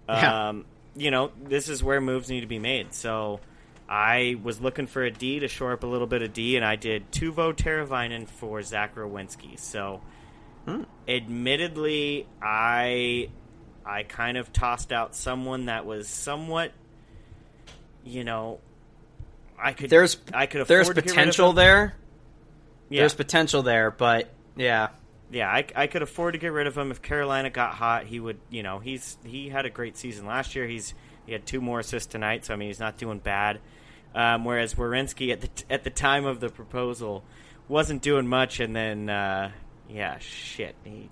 Yeah. um, you know, this is where moves need to be made. So. I was looking for a D to shore up a little bit of D, and I did Teuvo Teravainen for Zach Werenski. So, Hmm. admittedly, I I kind of tossed out someone that was somewhat, you know, I could There's I could afford there's to get rid of potential there. Yeah, There's potential there, but yeah. yeah, I, I could afford to get rid of him if Carolina got hot. He would, you know, he's he had a great season last year. He's he had two more assists tonight, so I mean he's not doing bad. Um, whereas Werenski at the at the time of the proposal wasn't doing much, and then uh, yeah, shit, he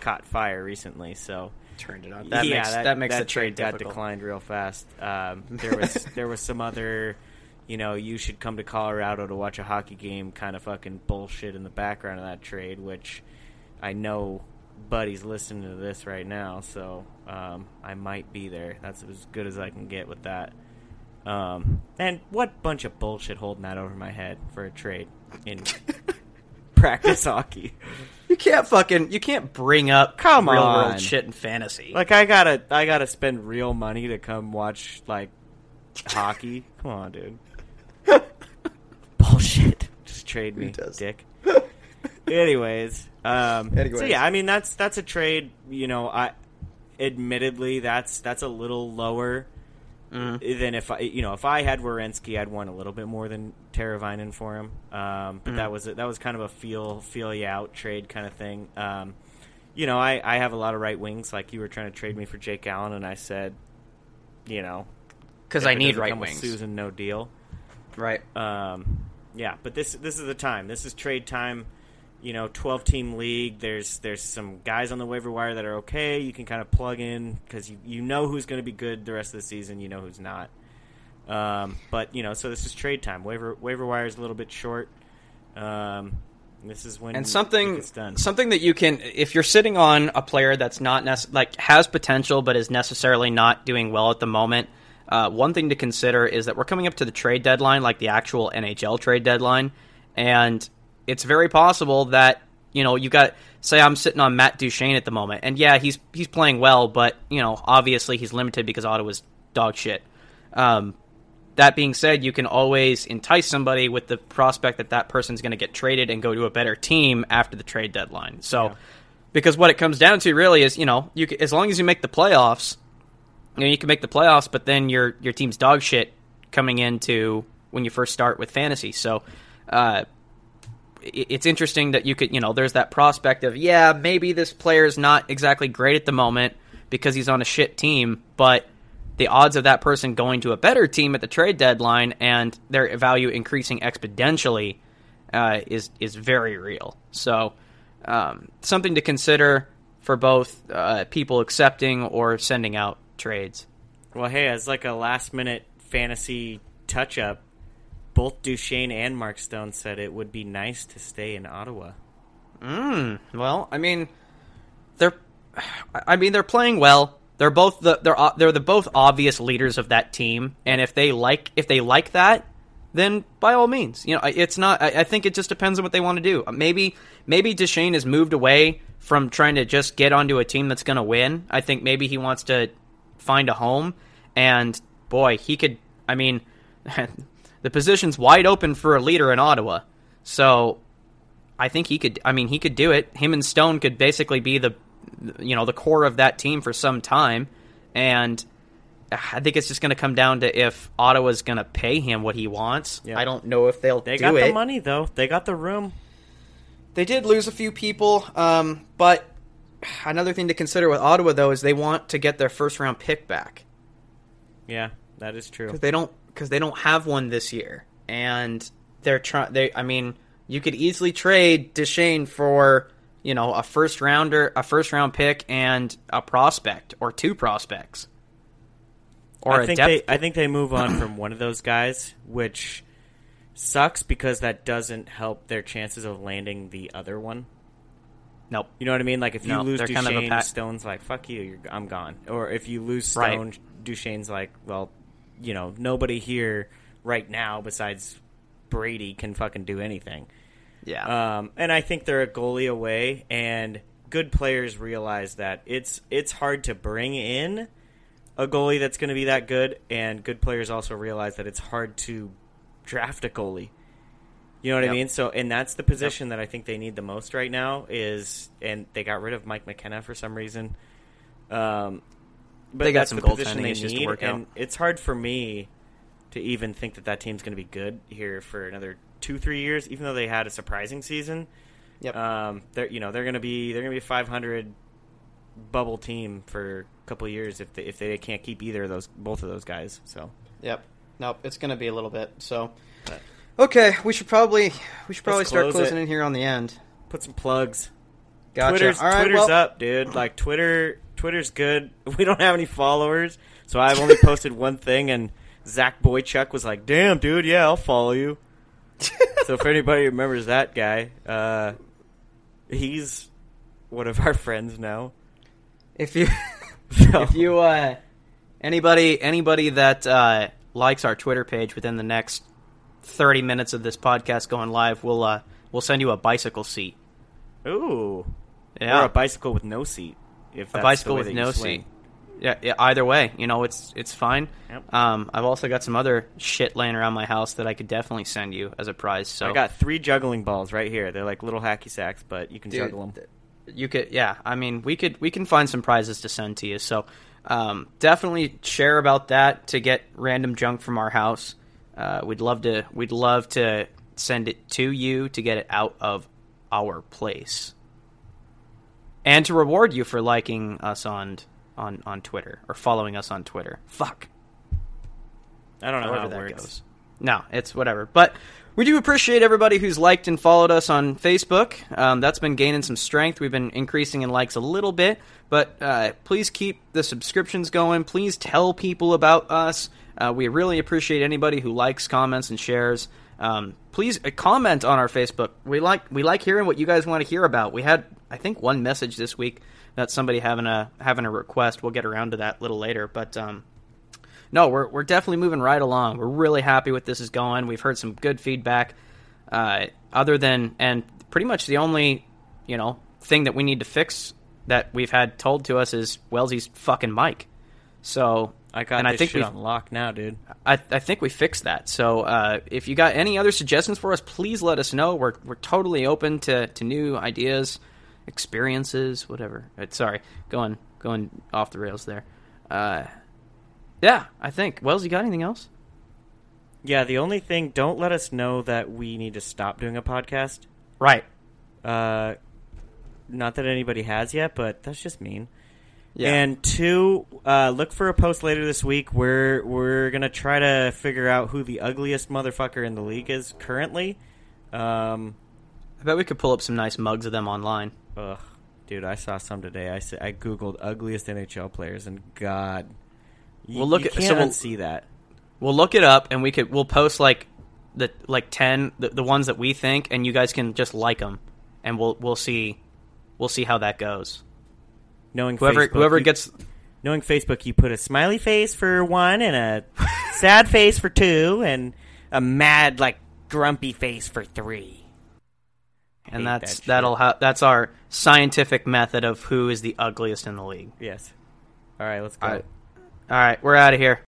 caught fire recently. So Turned it on. That yeah, makes that, that, makes that the trade got declined real fast. Um, there was there was some other, you know, you should come to Colorado to watch a hockey game kind of fucking bullshit in the background of that trade, which I know Buddy's listening to this right now, so um, I might be there. That's as good as I can get with that. Um, and what bunch of bullshit holding that over my head for a trade in practice hockey. You can't fucking you can't bring up Come real on. world shit and fantasy. Like I gotta, I gotta spend real money to come watch like hockey. Come on, dude. Bullshit. Just trade me, dick. Anyways, um, so yeah, I mean that's that's a trade. You know, I admittedly that's that's a little lower Mhm. than if I you know if I had Werenski, I'd want a little bit more than Teravainen for him. Um, but Mhm. that was that was kind of a feel feel you out trade kind of thing. Um, you know, I, I have a lot of right wings. Like you were trying to trade me for Jake Allen, and I said, you know, Because I need right wings. Susan, no deal. Right. Um, yeah, but this this is the time. This is trade time. You know, twelve team league. There's there's some guys on the waiver wire that are okay. You can kind of plug in because you you know who's going to be good the rest of the season. You know who's not. Um, but you know, so this is trade time. Waiver waiver wire is a little bit short. Um, this is when and something something that you can if you're sitting on a player that's not nec- like has potential but is necessarily not doing well at the moment uh, one thing to consider is that we're coming up to the trade deadline like the actual nhl trade deadline and it's very possible that you know you got say i'm sitting on matt duchene at the moment and yeah he's he's playing well but you know obviously he's limited because ottawa's dog shit um, that being said, you can always entice somebody with the prospect that that person's going to get traded and go to a better team after the trade deadline. So, Yeah. because what it comes down to really is, you know, you as long as you make the playoffs, you know, you can make the playoffs, but then your your team's dog shit coming into when you first start with fantasy. So, uh, it- it's interesting that you could, you know, there's that prospect of, yeah, maybe this player is not exactly great at the moment because he's on a shit team, but the odds of that person going to a better team at the trade deadline and their value increasing exponentially uh, is is very real. So, um, something to consider for both uh, people accepting or sending out trades. Well, hey, as like a last minute fantasy touch up, both Duchene and Mark Stone said it would be nice to stay in Ottawa. Mm, well, I mean, they're, I mean, they're playing well. They're both the they're they're the both obvious leaders of that team, and if they like if they like that, then by all means, you know, it's not. I, I think it just depends on what they want to do. Maybe maybe Duchene has moved away from trying to just get onto a team that's going to win. I think maybe he wants to find a home, and boy, he could. I mean, the position's wide open for a leader in Ottawa, so I think he could. I mean, he could do it. Him and Stone could basically be the, you know, the core of that team for some time, and I think it's just going to come down to if Ottawa's going to pay him what he wants. Yeah. I don't know if they'll They do got it. the money though. They got the room. They did lose a few people, um, but another thing to consider with Ottawa though is they want to get their first round pick back. Yeah, that is true. because they don't because they don't have one this year, and they're trying. They, I mean, you could easily trade Duchene for you know a first rounder, a first round pick, and a prospect or two prospects, or I think they I think they move on from one of those guys, which sucks because that doesn't help their chances of landing the other one. Nope. You know what I mean? Like if you No, lose they're kind of a pat- Stone's like fuck you, you're, I'm gone. Or if you lose Right. Stone, Duchene's like, well, you know, nobody here right now besides Brady can fucking do anything. Yeah. Um, and I think they're a goalie away, and good players realize that it's it's hard to bring in a goalie that's going to be that good, and good players also realize that it's hard to draft a goalie. You know what Yep. I mean? So, and that's the position that I think they need the most right now. Is and they got rid of Mike McKenna for some reason. Um, but They got that's some the position they issues to need, work out. and it's hard for me to even think that that team's going to be good here for another two, three years. Even though they had a surprising season, Yep. um, they're you know they're going to be they're going to be a 500 bubble team for a couple of years if they, if they can't keep either of those both of those guys. So Yep. Nope. It's going to be a little bit. So, But- okay, we should probably we should probably Let's start close closing it. in here on the end. put some plugs. Gotcha. Twitter's All right, Twitter's well, up, dude. Like Twitter, Twitter's good. We don't have any followers, so I've only posted one thing, and Zach Boychuk was like, "Damn, dude, yeah, I'll follow you." so if anybody remembers that guy, uh, he's one of our friends now. If you So, if you uh anybody anybody that uh likes our Twitter page within the next 30 minutes of this podcast going live, we'll uh we'll send you a bicycle seat. ooh, Yeah. or a bicycle with no seat. If a bicycle with no swing. seat. yeah, yeah, either way, you know, it's it's fine. Yep. Um, I've also got some other shit laying around my house that I could definitely send you as a prize. So I got three juggling balls right here. They're like little hacky sacks, but you can Dude, juggle them. th- you could yeah i mean we could we can find some prizes to send to you so um, definitely share about that to get random junk from our house uh, we'd love to we'd love to send it to you to get it out of our place and to reward you for liking us on on on twitter or following us on twitter fuck I don't know how however it that works. goes. No, it's whatever. But we do appreciate everybody who's liked and followed us on Facebook. Um, that's been gaining some strength. We've been increasing in likes a little bit, but uh, please keep the subscriptions going. Please tell people about us. Uh, we really appreciate anybody who likes, comments, and shares. Um, please uh, comment on our Facebook. We like we like hearing what you guys want to hear about. We had I think one message this week that somebody having a having a request. We'll get around to that a little later, but. Um, no, we're we're definitely moving right along. We're really happy with this is going. We've heard some good feedback. Uh, other than and pretty much the only you know thing that we need to fix that we've had told to us is Wellesley's fucking mic. So I got and this I think shit on lock now, dude. I, I think we fixed that. So uh, if you got any other suggestions for us, please let us know. We're we're totally open to, to new ideas, experiences, whatever. Sorry, going going off the rails there. Uh, yeah, I think. Wells, you got anything else? Yeah, the only thing, don't let us know that we need to stop doing a podcast. Right. Uh, not that anybody has yet, but that's just mean. Yeah. And two, uh, look for a post later this week where we're gonna try to figure out who the ugliest motherfucker in the league is currently. Um, I bet we could pull up some nice mugs of them online. ugh, dude, I saw some today. I I googled ugliest NHL players, and God, you, Well, look you at- so can't we'll- unsee that. We'll look it up and we could we'll post like the like ten the, the ones that we think, and you guys can just like them, and we'll we'll see we'll see how that goes. Knowing Whoever Facebook, whoever you- gets knowing Facebook, you put a smiley face for one and a sad face for two, and a mad like grumpy face for three. and that's that that'll ha- that's our scientific method of who is the ugliest in the league. Yes. All right, let's go. All right, all right, we're out of here.